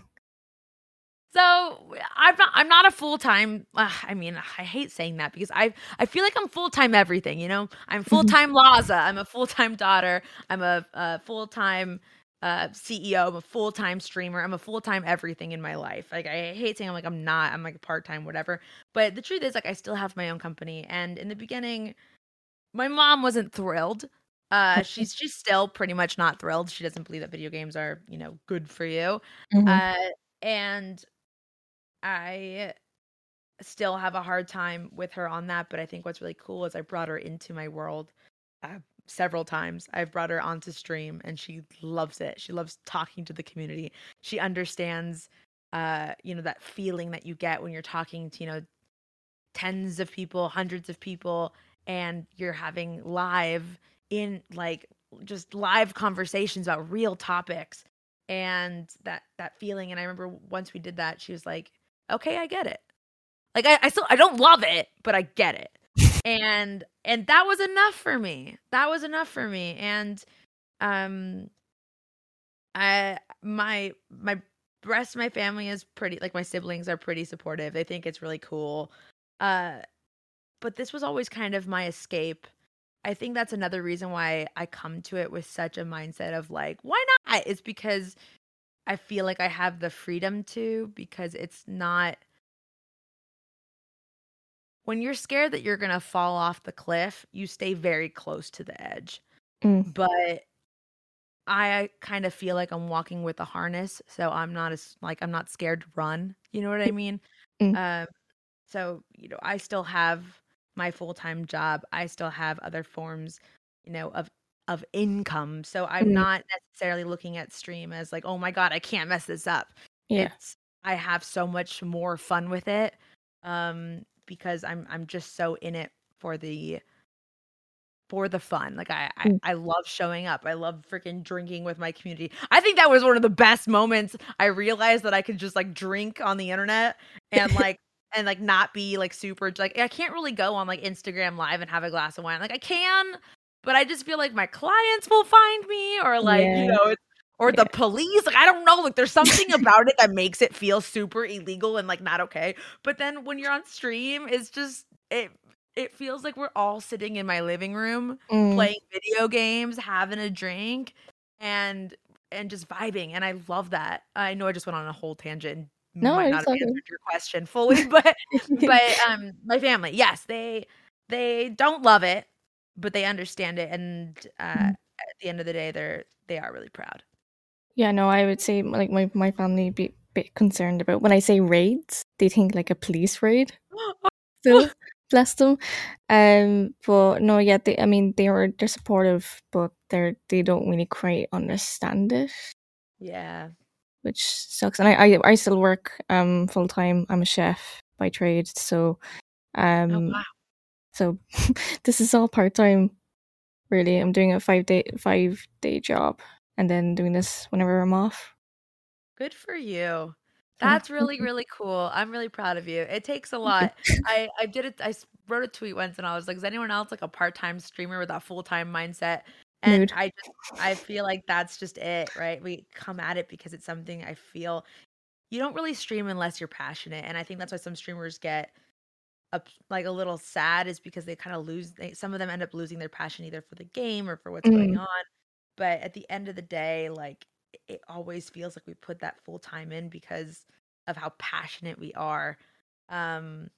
So I'm not I'm not a full time. Uh, I mean, I hate saying that because I I feel like I'm full time everything. You know, I'm full time Lozzza. I'm a full time daughter. I'm a, a full time uh, CEO. I'm a full time streamer. I'm a full time everything in my life. Like I hate saying I'm like I'm not. I'm like part time whatever. But the truth is like I still have my own company. And in the beginning, my mom wasn't thrilled. Uh, she's she's still pretty much not thrilled. She doesn't believe that video games are you know good for you. Mhm. Uh, and I still have a hard time with her on that. But I think what's really cool is I brought her into my world uh, several times. I've brought her onto stream and she loves it. She loves talking to the community. She understands, uh, you know, that feeling that you get when you're talking to, you know, tens of people, hundreds of people, and you're having live in like just live conversations about real topics and that that feeling and i remember once we did that she was like okay i get it like i, I still i don't love it but i get it and and that was enough for me that was enough for me and um i my my rest of my family is pretty like my siblings are pretty supportive they think it's really cool uh but this was always kind of my escape I think that's another reason why I come to it with such a mindset of like, why not? It's because I feel like I have the freedom to, because it's not. When you're scared that you're going to fall off the cliff, you stay very close to the edge. Mm. But I kind of feel like I'm walking with a harness, so I'm not as like I'm not scared to run. You know what I mean? Mm. Um, so you know, I still have my full time job. I still have other forms, you know, of of income. So I'm Mhm. not necessarily looking at stream as like, oh my god, I can't mess this up. Yeah. It's I have so much more fun with it, um, because I'm I'm just so in it for the for the fun. Like I, I Mm. I love showing up. I love freaking drinking with my community. I think that was one of the best moments. I realized that I could just like drink on the internet and like and like not be like super like I can't really go on like Instagram live and have a glass of wine. Like I can, but I just feel like my clients will find me or like, Yeah. you know, it's or the police. Like I don't know. Like there's something about it that makes it feel super illegal and like not okay. But then when you're on stream, it's just it it feels like we're all sitting in my living room Mm. playing video games, having a drink, and and just vibing. And I love that. I know I just went on a whole tangent. No, might not have answered your question fully, but but um my family, yes, they they don't love it, but they understand it, and uh, Mhm. at the end of the day, they're they are really proud. Yeah, no, I would say like my, my family be a bit concerned about when I say raids, they think like a police raid. Still, bless them. Um, but no, yeah, they, I mean they were they're supportive, but they're they don't really quite understand it, yeah. which sucks. And I I, I still work um full time. I'm a chef by trade, so um Oh wow. so this is all part time. Really, I'm doing a five day five day job, and then doing this whenever I'm off. Good for you. That's really, really cool. I'm really proud of you. It takes a lot. I I did it. I wrote a tweet once, and I was like, "Is anyone else like a part time streamer with a full time mindset?" And Mood. I just I feel like that's just it, right? We come at it because it's something I feel you don't really stream unless you're passionate, and I think that's why some streamers get up like a little sad is because they kind of lose. They, some of them end up losing their passion either for the game or for what's going Mm. on. But at the end of the day, like it- always feels like we put that full time in because of how passionate we are. Um,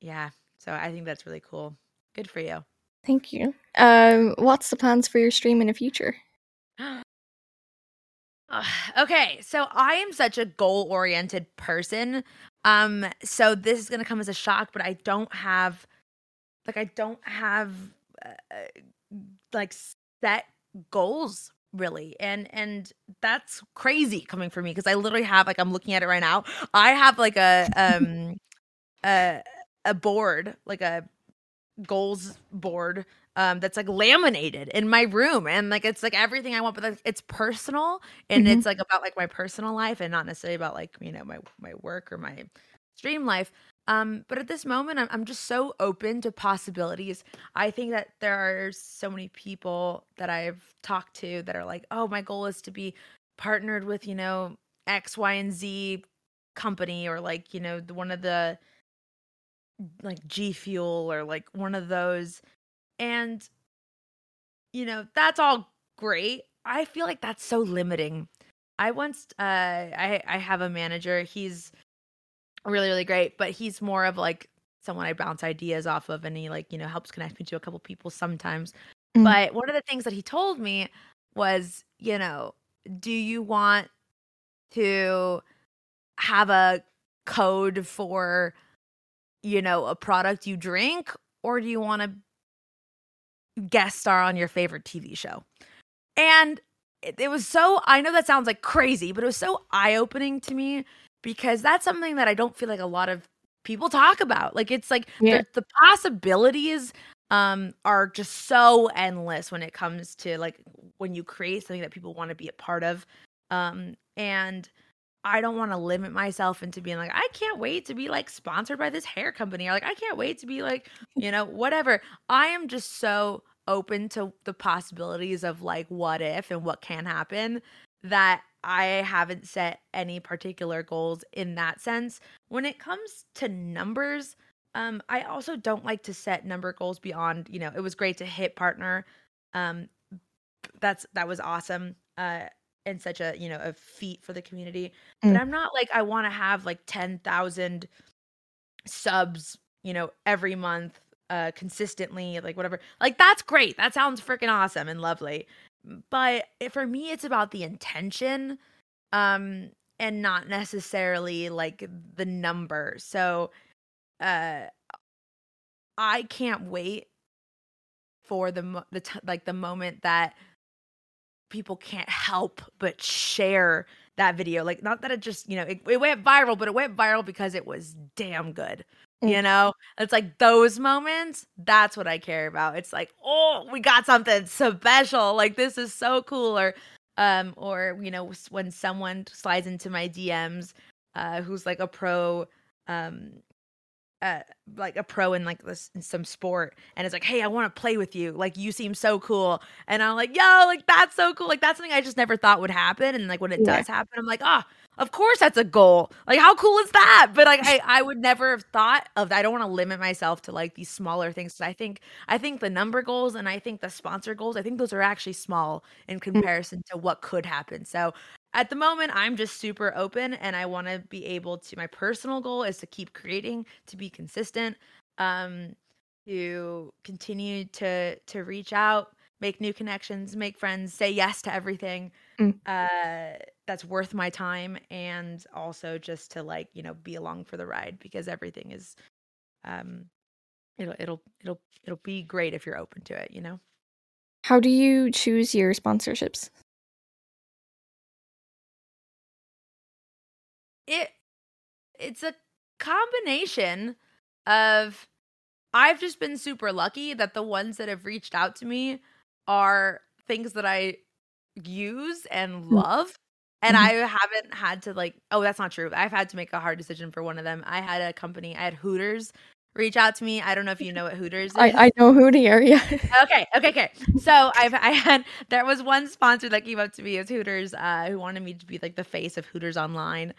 yeah. So I think that's really cool. Good for you. Thank you. Um, what's the plans for your stream in the future? Okay, so I am such a goal-oriented person. Um, so this is gonna come as a shock, but I don't have, like, I don't have, uh, like, set goals really, and and that's crazy coming from me because I literally have, like, I'm looking at it right now. I have like a um a a board, like a goals board um, that's like laminated in my room and like it's like everything I want, but it's personal and mm-hmm. it's like about like my personal life and not necessarily about like you know my my work or my stream life. Um, but at this moment, I'm I'm just so open to possibilities. I think that there are so many people that I've talked to that are like, oh, my goal is to be partnered with you know X, Y, and Z company or like you know one of the like G Fuel or like one of those and, you know, that's all great. I feel like that's so limiting. I once, uh, I, I have a manager. He's really, really great, but he's more of like someone I bounce ideas off of and he like, you know, helps connect me to a couple people sometimes. Mm. But one of the things that he told me was, you know, do you want to have a code for, you know, a product you drink or do you want to guest star on your favorite TV show. And it, it was so, I know that sounds like crazy, but it was so eye opening to me because that's something that I don't feel like a lot of people talk about. Like it's like yeah. the, the possibilities um are just so endless when it comes to like when you create something that people want to be a part of. Um and I don't want to limit myself into being like, I can't wait to be like sponsored by this hair company or like, I can't wait to be like, you know, whatever. I am just so open to the possibilities of like what if and what can happen that I haven't set any particular goals in that sense. When it comes to numbers, um, I also don't like to set number goals beyond, you know, it was great to hit partner. Um, that's that was awesome. Uh and such a you know a feat for the community mm. but i'm not like i want to have like 10,000 subs you know every month uh consistently like whatever like that's great that sounds freaking awesome and lovely but for me it's about the intention um and not necessarily like the number so uh i can't wait for the the t- like the moment that people can't help but share that video. Like, not that it just, you know, it, it went viral, but it went viral because it was damn good. Mm. You know, it's like those moments. That's what I care about. It's like, oh, we got something special. Like this is so cool. Or, um, or you know, when someone slides into my DMs, uh, who's like a pro, um, uh, like a pro in like this in some sport and it's like hey i want to play with you like you seem so cool and i'm like yo like that's so cool like that's something i just never thought would happen and like when it yeah. does happen i'm like ah oh, of course that's a goal like how cool is that but like i i would never have thought of i don't want to limit myself to like these smaller things i think i think the number goals and i think the sponsor goals i think those are actually small in mm. comparison to what could happen so at the moment i'm just super open and i want to be able to my personal goal is to keep creating to be consistent um to continue to to reach out make new connections make friends say yes to everything mm. uh that's worth my time and also just to like you know be along for the ride because everything is um it'll it'll it'll it'll be great if you're open to it you know how do you choose your sponsorships it it's a combination of I've just been super lucky that the ones that have reached out to me are things that I use and mm. love. And mm-hmm. I haven't had to like, oh, that's not true. I've had to make a hard decision for one of them. I had a company, I had Hooters reach out to me. I don't know if you know what Hooters is. I, I know Hooters, yeah. okay, okay, okay. So I've I had there was one sponsor that came up to me as Hooters, uh, who wanted me to be like the face of Hooters online.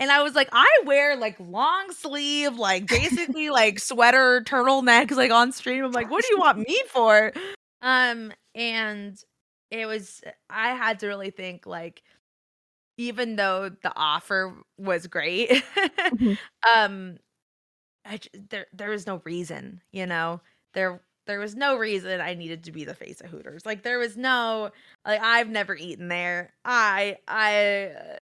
And I was like, I wear like long sleeve, like basically like sweater turtlenecks like on stream. I'm like, what do you want me for? Um, and it was I had to really think like even though the offer was great, mm-hmm. um I there there was no reason, you know. There there was no reason I needed to be the face of Hooters. Like there was no like I've never eaten there. I I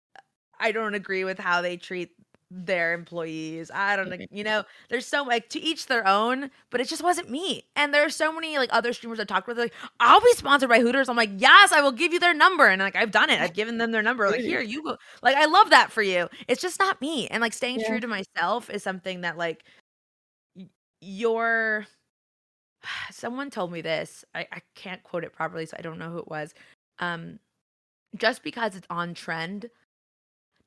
I don't agree with how they treat their employees. I don't know, you know, there's so like to each their own, but it just wasn't me. And there's so many like other streamers I talked with, like, I'll be sponsored by Hooters. I'm like, yes, I will give you their number. And like I've done it. I've given them their number. Like, here, you go. Like, I love that for you. It's just not me. And like staying yeah. true to myself is something that like you're someone told me this. I, I can't quote it properly, so I don't know who it was. Um, just because it's on trend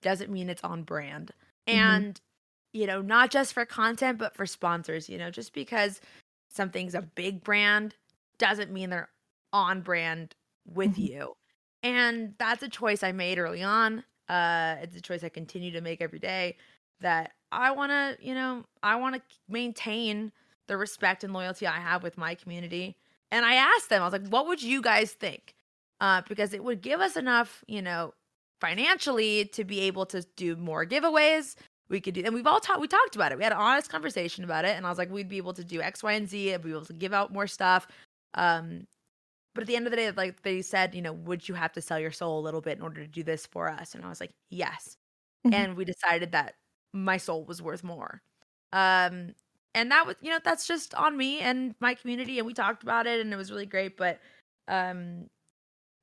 doesn't mean it's on brand. Mhm. And, you know, not just for content, but for sponsors, you know, just because something's a big brand doesn't mean they're on brand with Mhm. you. And that's a choice I made early on. Uh, it's a choice I continue to make every day that I want to, you know, I want to maintain the respect and loyalty I have with my community. And I asked them, I was like, what would you guys think? Uh, because it would give us enough, you know, financially to be able to do more giveaways. We could do, and we've all talked, we talked about it. We had an honest conversation about it. And I was like, we'd be able to do X, Y, and Z and be able to give out more stuff. Um, but at the end of the day, like they said, you know, would you have to sell your soul a little bit in order to do this for us? And I was like, yes. Mhm. And we decided that my soul was worth more. Um, and that was, you know, that's just on me and my community. And we talked about it and it was really great. But, um,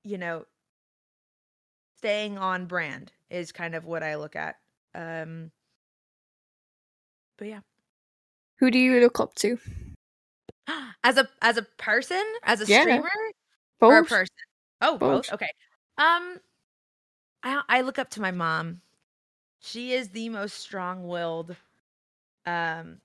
you know, staying on brand is kind of what I look at. Um, but yeah, Who do you look up to? as a as a person, as a Yeah. streamer, or a person? Oh, both. Both. Okay. Um, I I look up to my mom. She is the most strong-willed, um,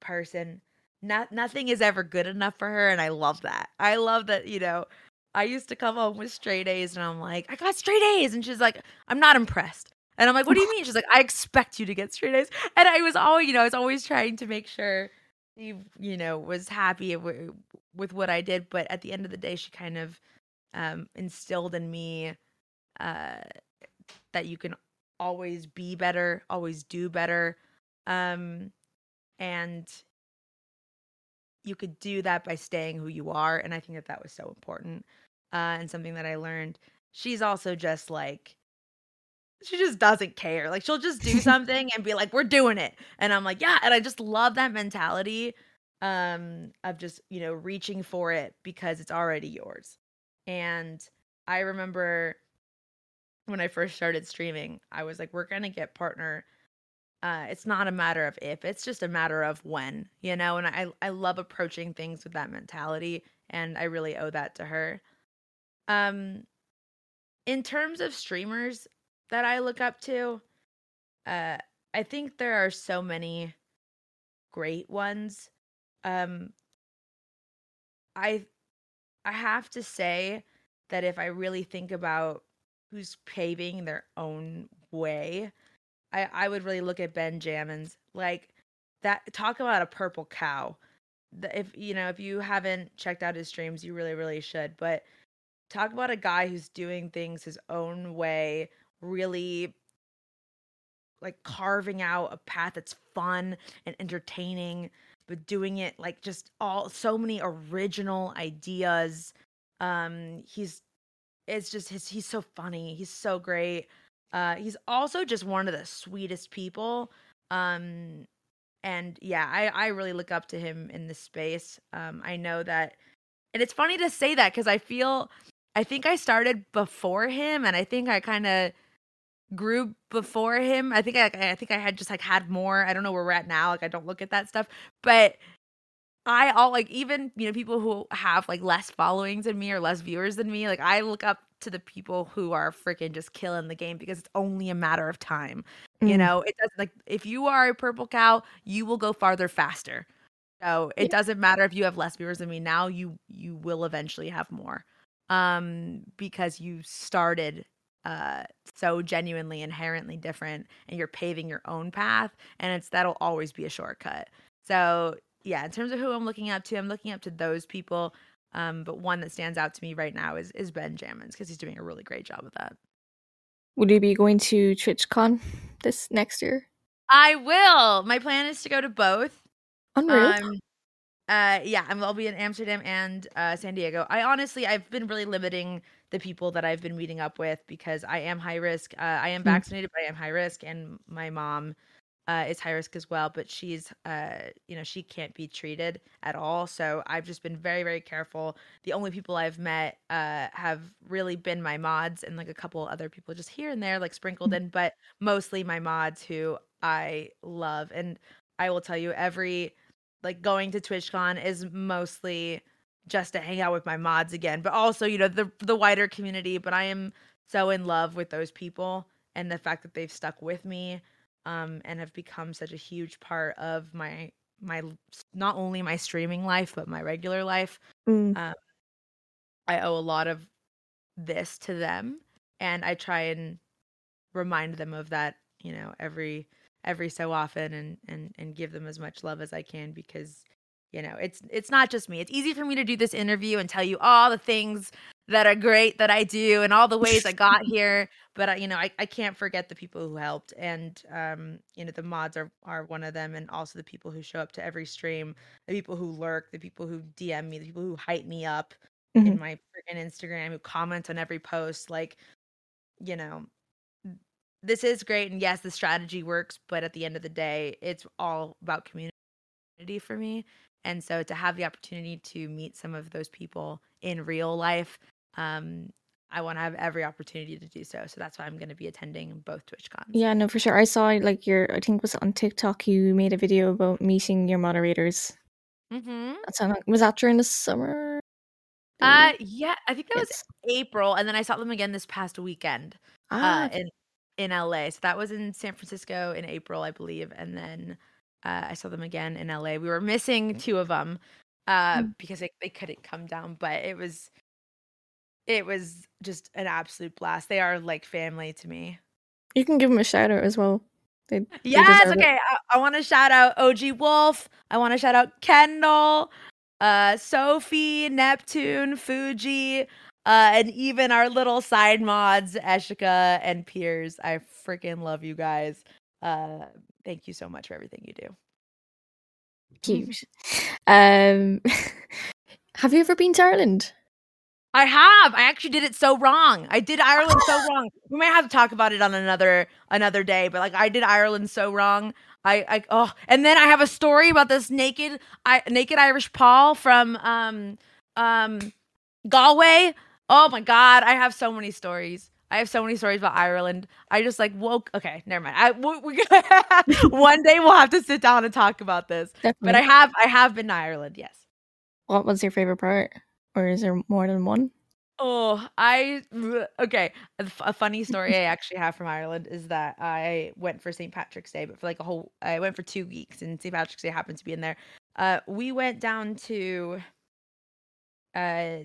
person. Not nothing is ever good enough for her, and I love that. I love that. You know, I used to come home with straight A's, and I'm like, I got straight A's, and she's like, I'm not impressed. And I'm like, what do you mean? She's like, I expect you to get straight A's. And I was always, you know, I was always trying to make sure she, you know, was happy with what I did. But at the end of the day, she kind of um, instilled in me uh, that you can always be better, always do better. Um, and you could do that by staying who you are. And I think that that was so important uh, and something that I learned. She's also just like, she just doesn't care. Like she'll just do something and be like, "We're doing it," and I'm like, "Yeah." And I just love that mentality um, of just you know reaching for it because it's already yours. And I remember when I first started streaming, I was like, "We're gonna get partner." Uh, it's not a matter of if; it's just a matter of when, you know. And I I love approaching things with that mentality, and I really owe that to her. Um, in terms of streamers that I look up to, uh, I think there are so many great ones. Um, I I have to say that if I really think about who's paving their own way, I I would really look at Ben Benjamins like that. Talk about a purple cow. The- If you know if you haven't checked out his streams, you really really should. But talk about a guy who's doing things his own way, really like carving out a path that's fun and entertaining, but doing it like just all so many original ideas. Um, he's it's just his he's so funny. He's so great. Uh, he's also just one of the sweetest people. Um, and yeah, I I really look up to him in this space. Um, I know that, and it's funny to say that because I feel I think I started before him, and I think I kind of grew before him. I think I I think I had just like had more. I don't know where we're at now. Like I don't look at that stuff, but I all like even you know people who have like less followings than me or less viewers than me. Like I look up to the people who are freaking just killing the game because it's only a matter of time. You Mm. know, it doesn't like if you are a purple cow, you will go farther faster. So it Yeah. doesn't matter if you have less viewers than me now. You you will eventually have more, um, because you started uh so genuinely inherently different and you're paving your own path and it's that'll always be a shortcut so yeah in terms of who i'm looking up to i'm looking up to those people um but one that stands out to me right now is is benjamins because he's doing a really great job of that Would you be going to TwitchCon this next year? i will my plan is to go to both Unreal. Um, uh, yeah, I'm, I'll be in Amsterdam and uh, San Diego. I honestly, I've been really limiting the people that I've been meeting up with because I am high risk. Uh, I am Hmm. vaccinated, but I am high risk, and my mom uh, is high risk as well. But she's, uh, you know, she can't be treated at all. So I've just been very, very careful. The only people I've met uh, have really been my mods and like a couple other people just here and there, like sprinkled in, but mostly my mods who I love. And I will tell you, every like going to TwitchCon is mostly just to hang out with my mods again, but also, you know, the the wider community, but I am so in love with those people and the fact that they've stuck with me um and have become such a huge part of my my not only my streaming life but my regular life. Mm. Um I owe a lot of this to them and I try and remind them of that, you know, every every so often and and and give them as much love as I can because you know, it's it's not just me. It's easy for me to do this interview and tell you all the things that are great that I do and all the ways I got here, but I, you know, I, I can't forget the people who helped and um, you know, the mods are are one of them and also the people who show up to every stream, the people who lurk, the people who DM me, the people who hype me up Mhm. in my freaking Instagram, who comment on every post like you know, this is great and yes, the strategy works, but at the end of the day, it's all about community for me. And so to have the opportunity to meet some of those people in real life, um, I want to have every opportunity to do so. So that's why I'm going to be attending both TwitchCons. Yeah, no, for sure. I saw like your, I think it was on TikTok. You made a video about meeting your moderators. Mm-hmm. That's how, was that during the summer? Uh, yeah, I think that was April, and then I saw them again this past weekend. Ah, uh, okay. in in LA. So that was in San Francisco in April, I believe, and then uh, I saw them again in LA. We were missing two of them uh, Mm. because they, they couldn't come down, but it was it was just an absolute blast. They are like family to me. you can give them a shout out as well. They, they Yes, it. okay. I, I want to shout out OG Wolf. I want to shout out Kendall, uh, Sophie, Neptune, Fuji, uh, and even our little side mods, Eshika and Piers. I freaking love you guys. Uh, thank you so much for everything you do. Cute. Um, have you ever been to Ireland? I have. I actually did it so wrong. I did Ireland so wrong. We might have to talk about it on another another day, but like I did Ireland so wrong. I I oh, and then I have a story about this naked I naked Irish Paul from um um Galway. Oh my god, I have so many stories. I have so many stories about Ireland. I just like woke. Okay, never mind. I we, we one day we'll have to sit down and talk about this. Definitely. But I have I have been to Ireland. Yes. what was your favorite part, or is there more than one? Oh, I okay. A, funny story I actually have from Ireland is that I went for St. Patrick's Day, but for like a whole, I went for two weeks, and St. Patrick's Day happened to be in there. Uh, we went down to uh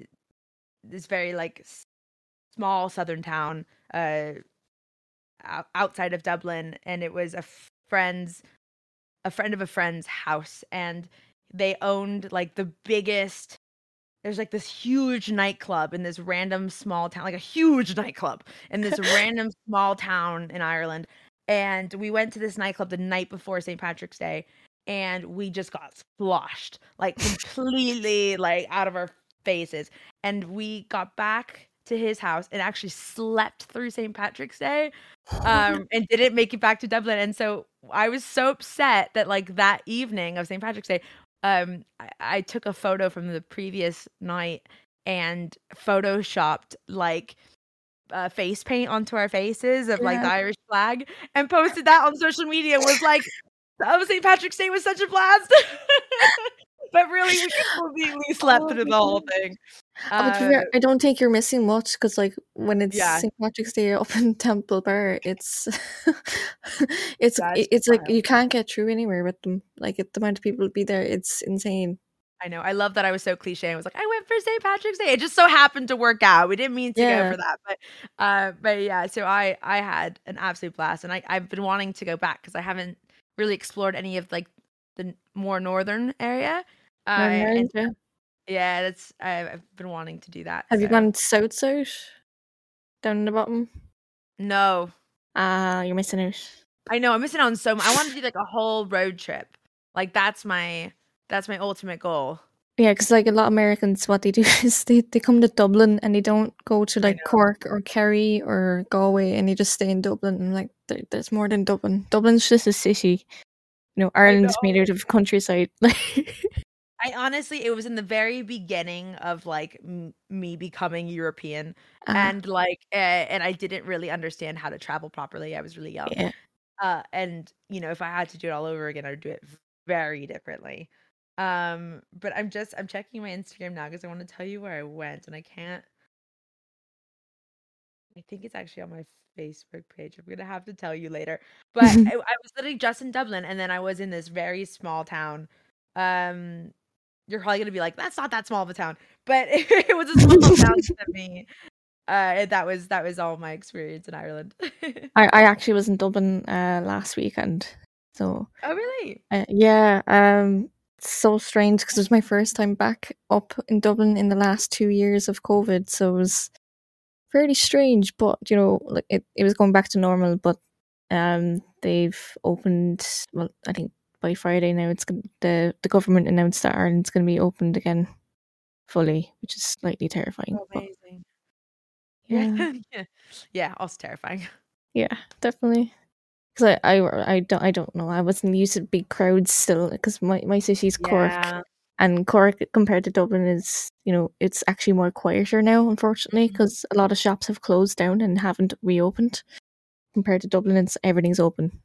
this very like s- small southern town uh ou- outside of Dublin, and it was a friend's a friend of a friend's house, and they owned like the biggest there's like this huge nightclub in this random small town, like a huge nightclub in this random small town in Ireland. And we went to this nightclub the night before St. Patrick's Day, and we just got sloshed, like completely like out of our faces. And we got back to his house and actually slept through St. Patrick's Day um and didn't make it back to Dublin. And so I was so upset that like that evening of St. Patrick's Day, um I, I took a photo from the previous night and photoshopped like uh, face paint onto our faces of like the Irish flag and posted that on social media was like oh St. Patrick's Day was such a blast. but really we completely slept through the whole God. thing. Oh, but to be Uh, fair, I don't think you're missing much because, like, when it's Yeah. St. Patrick's Day up in Temple Bar, it's it's That's it- it's like you can't get through anywhere with them. Like, it, the amount of people be there, it's insane. I know. I love that I was so cliche. I was like, I went for St. Patrick's Day. It just so happened to work out. We didn't mean to go for that, but uh, but yeah. So I I had an absolute blast, and I I've been wanting to go back because I haven't really explored any of like the more northern area. Uh, Northern yeah. that's I, I've been wanting to do that. Have you gone south south down in the bottom? No, Ah, you're missing out. I know. I'm missing out on so much. I want to do like a whole road trip. Like that's my that's my ultimate goal. Yeah, because like a lot of Americans, what they do is they, they come to Dublin and they don't go to like. Cork or Kerry or Galway and they just stay in Dublin. And like, there, there's more than Dublin. Dublin's just a city. You know, Ireland's made out of countryside. I honestly, it was in the very beginning of like m- me becoming European, uh, and like, uh, and I didn't really understand how to travel properly. I was really young, yeah, uh, and you know, if I had to do it all over again, I'd do it very differently. Um, but I'm just I'm checking my Instagram now because I want to tell you where I went, and I can't. I think it's actually on my Facebook page. I'm gonna have to tell you later. But I, I was literally just in Dublin, and then I was in this very small town. Um, you're probably gonna be like, "That's not that small of a town," but it, it was a small town to me. Uh, that was that was all my experience in Ireland. I, I actually was in Dublin uh, last weekend, so oh really? uh, yeah, um, so strange because it was my first time back up in Dublin in the last two years of COVID, so it was fairly strange. But you know, like it, it was going back to normal, but um, they've opened. Well, I think by Friday now, it's the the government announced that Ireland's going to be opened again fully, which is slightly terrifying. Amazing. yeah, Yeah, yeah. Also terrifying. yeah, definitely. Because I, I, I don't, I don't know. I wasn't used to big crowds still. Because my, my city's Cork, Yeah. and Cork compared to Dublin is, you know, it's actually more quieter now. Unfortunately, mm-hmm. because a lot of shops have closed down and haven't reopened. Compared to Dublin, it's everything's open.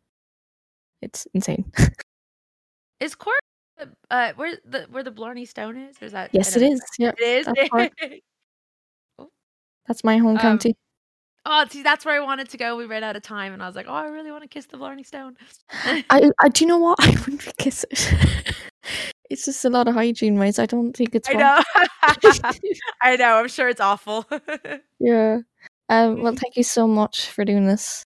It's insane. Is Cork uh, where the where the Blarney Stone is? Or is that yes, it is. Yeah, It is. That's that's my home Um, county. oh, see, that's where I wanted to go. We ran out of time, and I was like, oh, I really want to kiss the Blarney Stone. I, I, do you know what? I wouldn't kiss it. it's just a lot of hygiene wise. I don't think it's. I know. I know. I'm sure it's awful. Yeah. Um, well, thank you so much for doing this.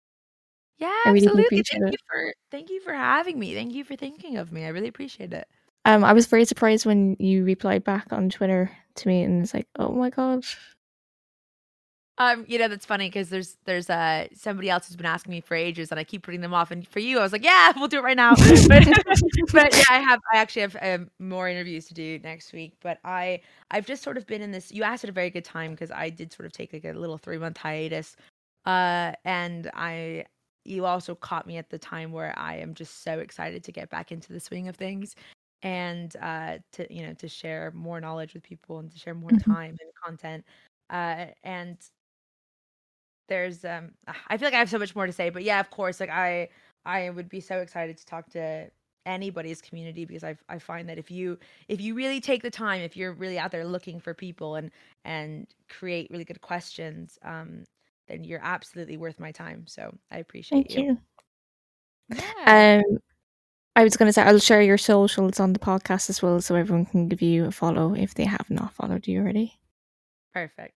Yeah, I really absolutely. Thank it. you for thank you for having me. Thank you for thinking of me. I really appreciate it. Um, I was very surprised when you replied back on Twitter to me, and it's like, oh my god. Um, you know that's funny because there's there's uh somebody else who's been asking me for ages, and I keep putting them off. And for you, I was like, yeah, we'll do it right now. but, but yeah, I have I actually have um, more interviews to do next week. But I I've just sort of been in this. You asked at a very good time because I did sort of take like a little three month hiatus. Uh, and I you also caught me at the time where I am just so excited to get back into the swing of things and uh to you know to share more knowledge with people and to share more Mhm. time and content uh and there's um I feel like I have so much more to say, but yeah, of course, like I I would be so excited to talk to anybody's community because I I find that if you if you really take the time, if you're really out there looking for people and and create really good questions, um then you're absolutely worth my time. So I appreciate Thank you. Yeah. Um, I was going to say I'll share your socials on the podcast as well, so everyone can give you a follow if they have not followed you already. Perfect.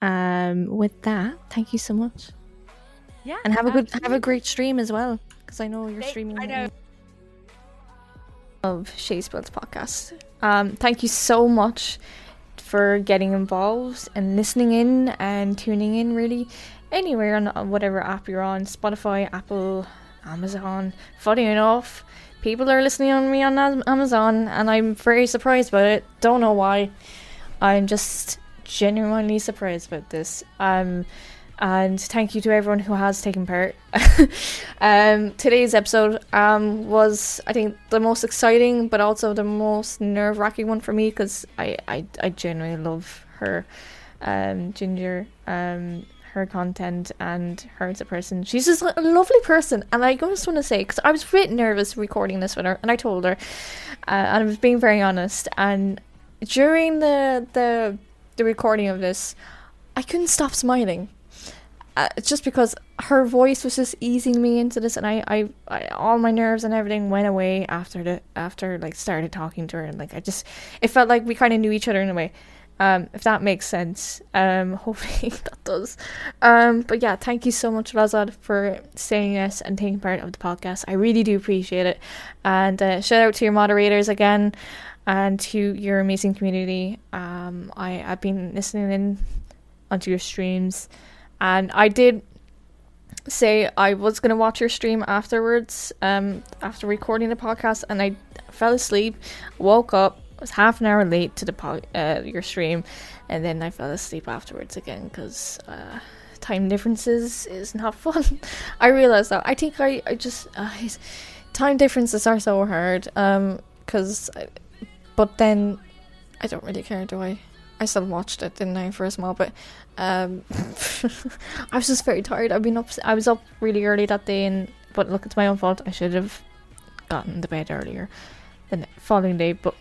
Um, with that, thank you so much, Yeah. and have a good have a great stream as well, because I know you're streaming. I know. Of Shay Spills podcast. Um, thank you so much for getting involved and listening in and tuning in. Really, anywhere on whatever app you're on, Spotify, Apple, Amazon. Funny enough, people are listening on me on Amazon, and I'm very surprised about it. Don't know why. I'm just genuinely surprised about this. Um, and thank you to everyone who has taken part. um, today's episode um, was, I think, the most exciting, but also the most nerve wracking one for me because I, I, I genuinely love her, um, Ginger, um, her content, and her as a person. She's just a lovely person, and I just want to say because I was a bit nervous recording this with her, and I told her, uh, and I was being very honest. And during the the the recording of this, I couldn't stop smiling uh, just because her voice was just easing me into this and I, I, I all my nerves and everything went away after the after like started talking to her and like I just it felt like we kind of knew each other in a way um if that makes sense. Um hopefully that does. Um but yeah thank you so much Razad for saying yes and taking part of the podcast. I really do appreciate it. And uh, shout out to your moderators again and to your amazing community. Um I I've been listening in onto your streams and I did say I was gonna watch your stream afterwards, um, after recording the podcast, and I fell asleep, woke up, was half an hour late to the po- uh, your stream, and then I fell asleep afterwards again because uh, time differences is not fun. I realized that. I think I I just uh, time differences are so hard. Um, because, but then I don't really care, do I? I still watched it, didn't I, for a small bit. Um, I was just very tired. I've been up. I was up really early that day, and but look, it's my own fault. I should have gotten to bed earlier. the following day, but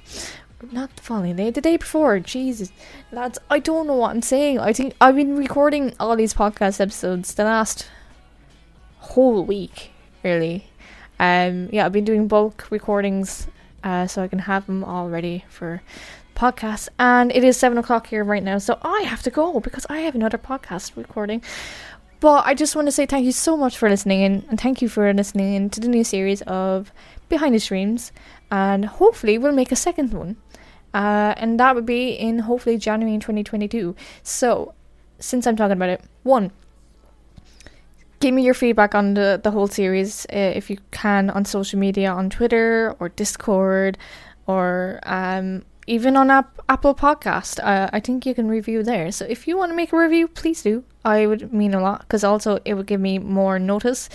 not the following day, the day before. Jesus, lads, I don't know what I'm saying. I think I've been recording all these podcast episodes the last whole week, really. Um, yeah, I've been doing bulk recordings, uh, so I can have them all ready for podcast. And it is seven o'clock here right now, so I have to go because I have another podcast recording. But I just want to say thank you so much for listening in, and thank you for listening in to the new series of Behind the Streams. And hopefully, we'll make a second one. Uh, and that would be in hopefully January 2022. So, since I'm talking about it, one, give me your feedback on the, the whole series uh, if you can on social media, on Twitter or Discord or um, even on App- Apple Podcast. Uh, I think you can review there. So if you want to make a review, please do. I would mean a lot because also it would give me more notice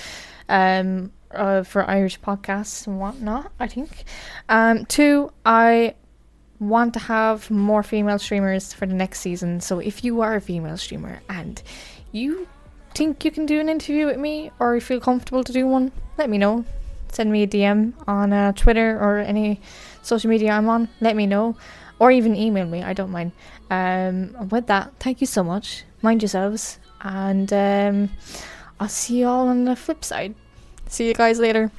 um, uh, for Irish podcasts and whatnot. I think. Um, two, I want to have more female streamers for the next season. So if you are a female streamer and you think you can do an interview with me or you feel comfortable to do one, let me know. Send me a DM on uh, Twitter or any social media I'm on. Let me know. Or even email me. I don't mind. Um, with that, thank you so much. Mind yourselves. And um, I'll see you all on the flip side. See you guys later.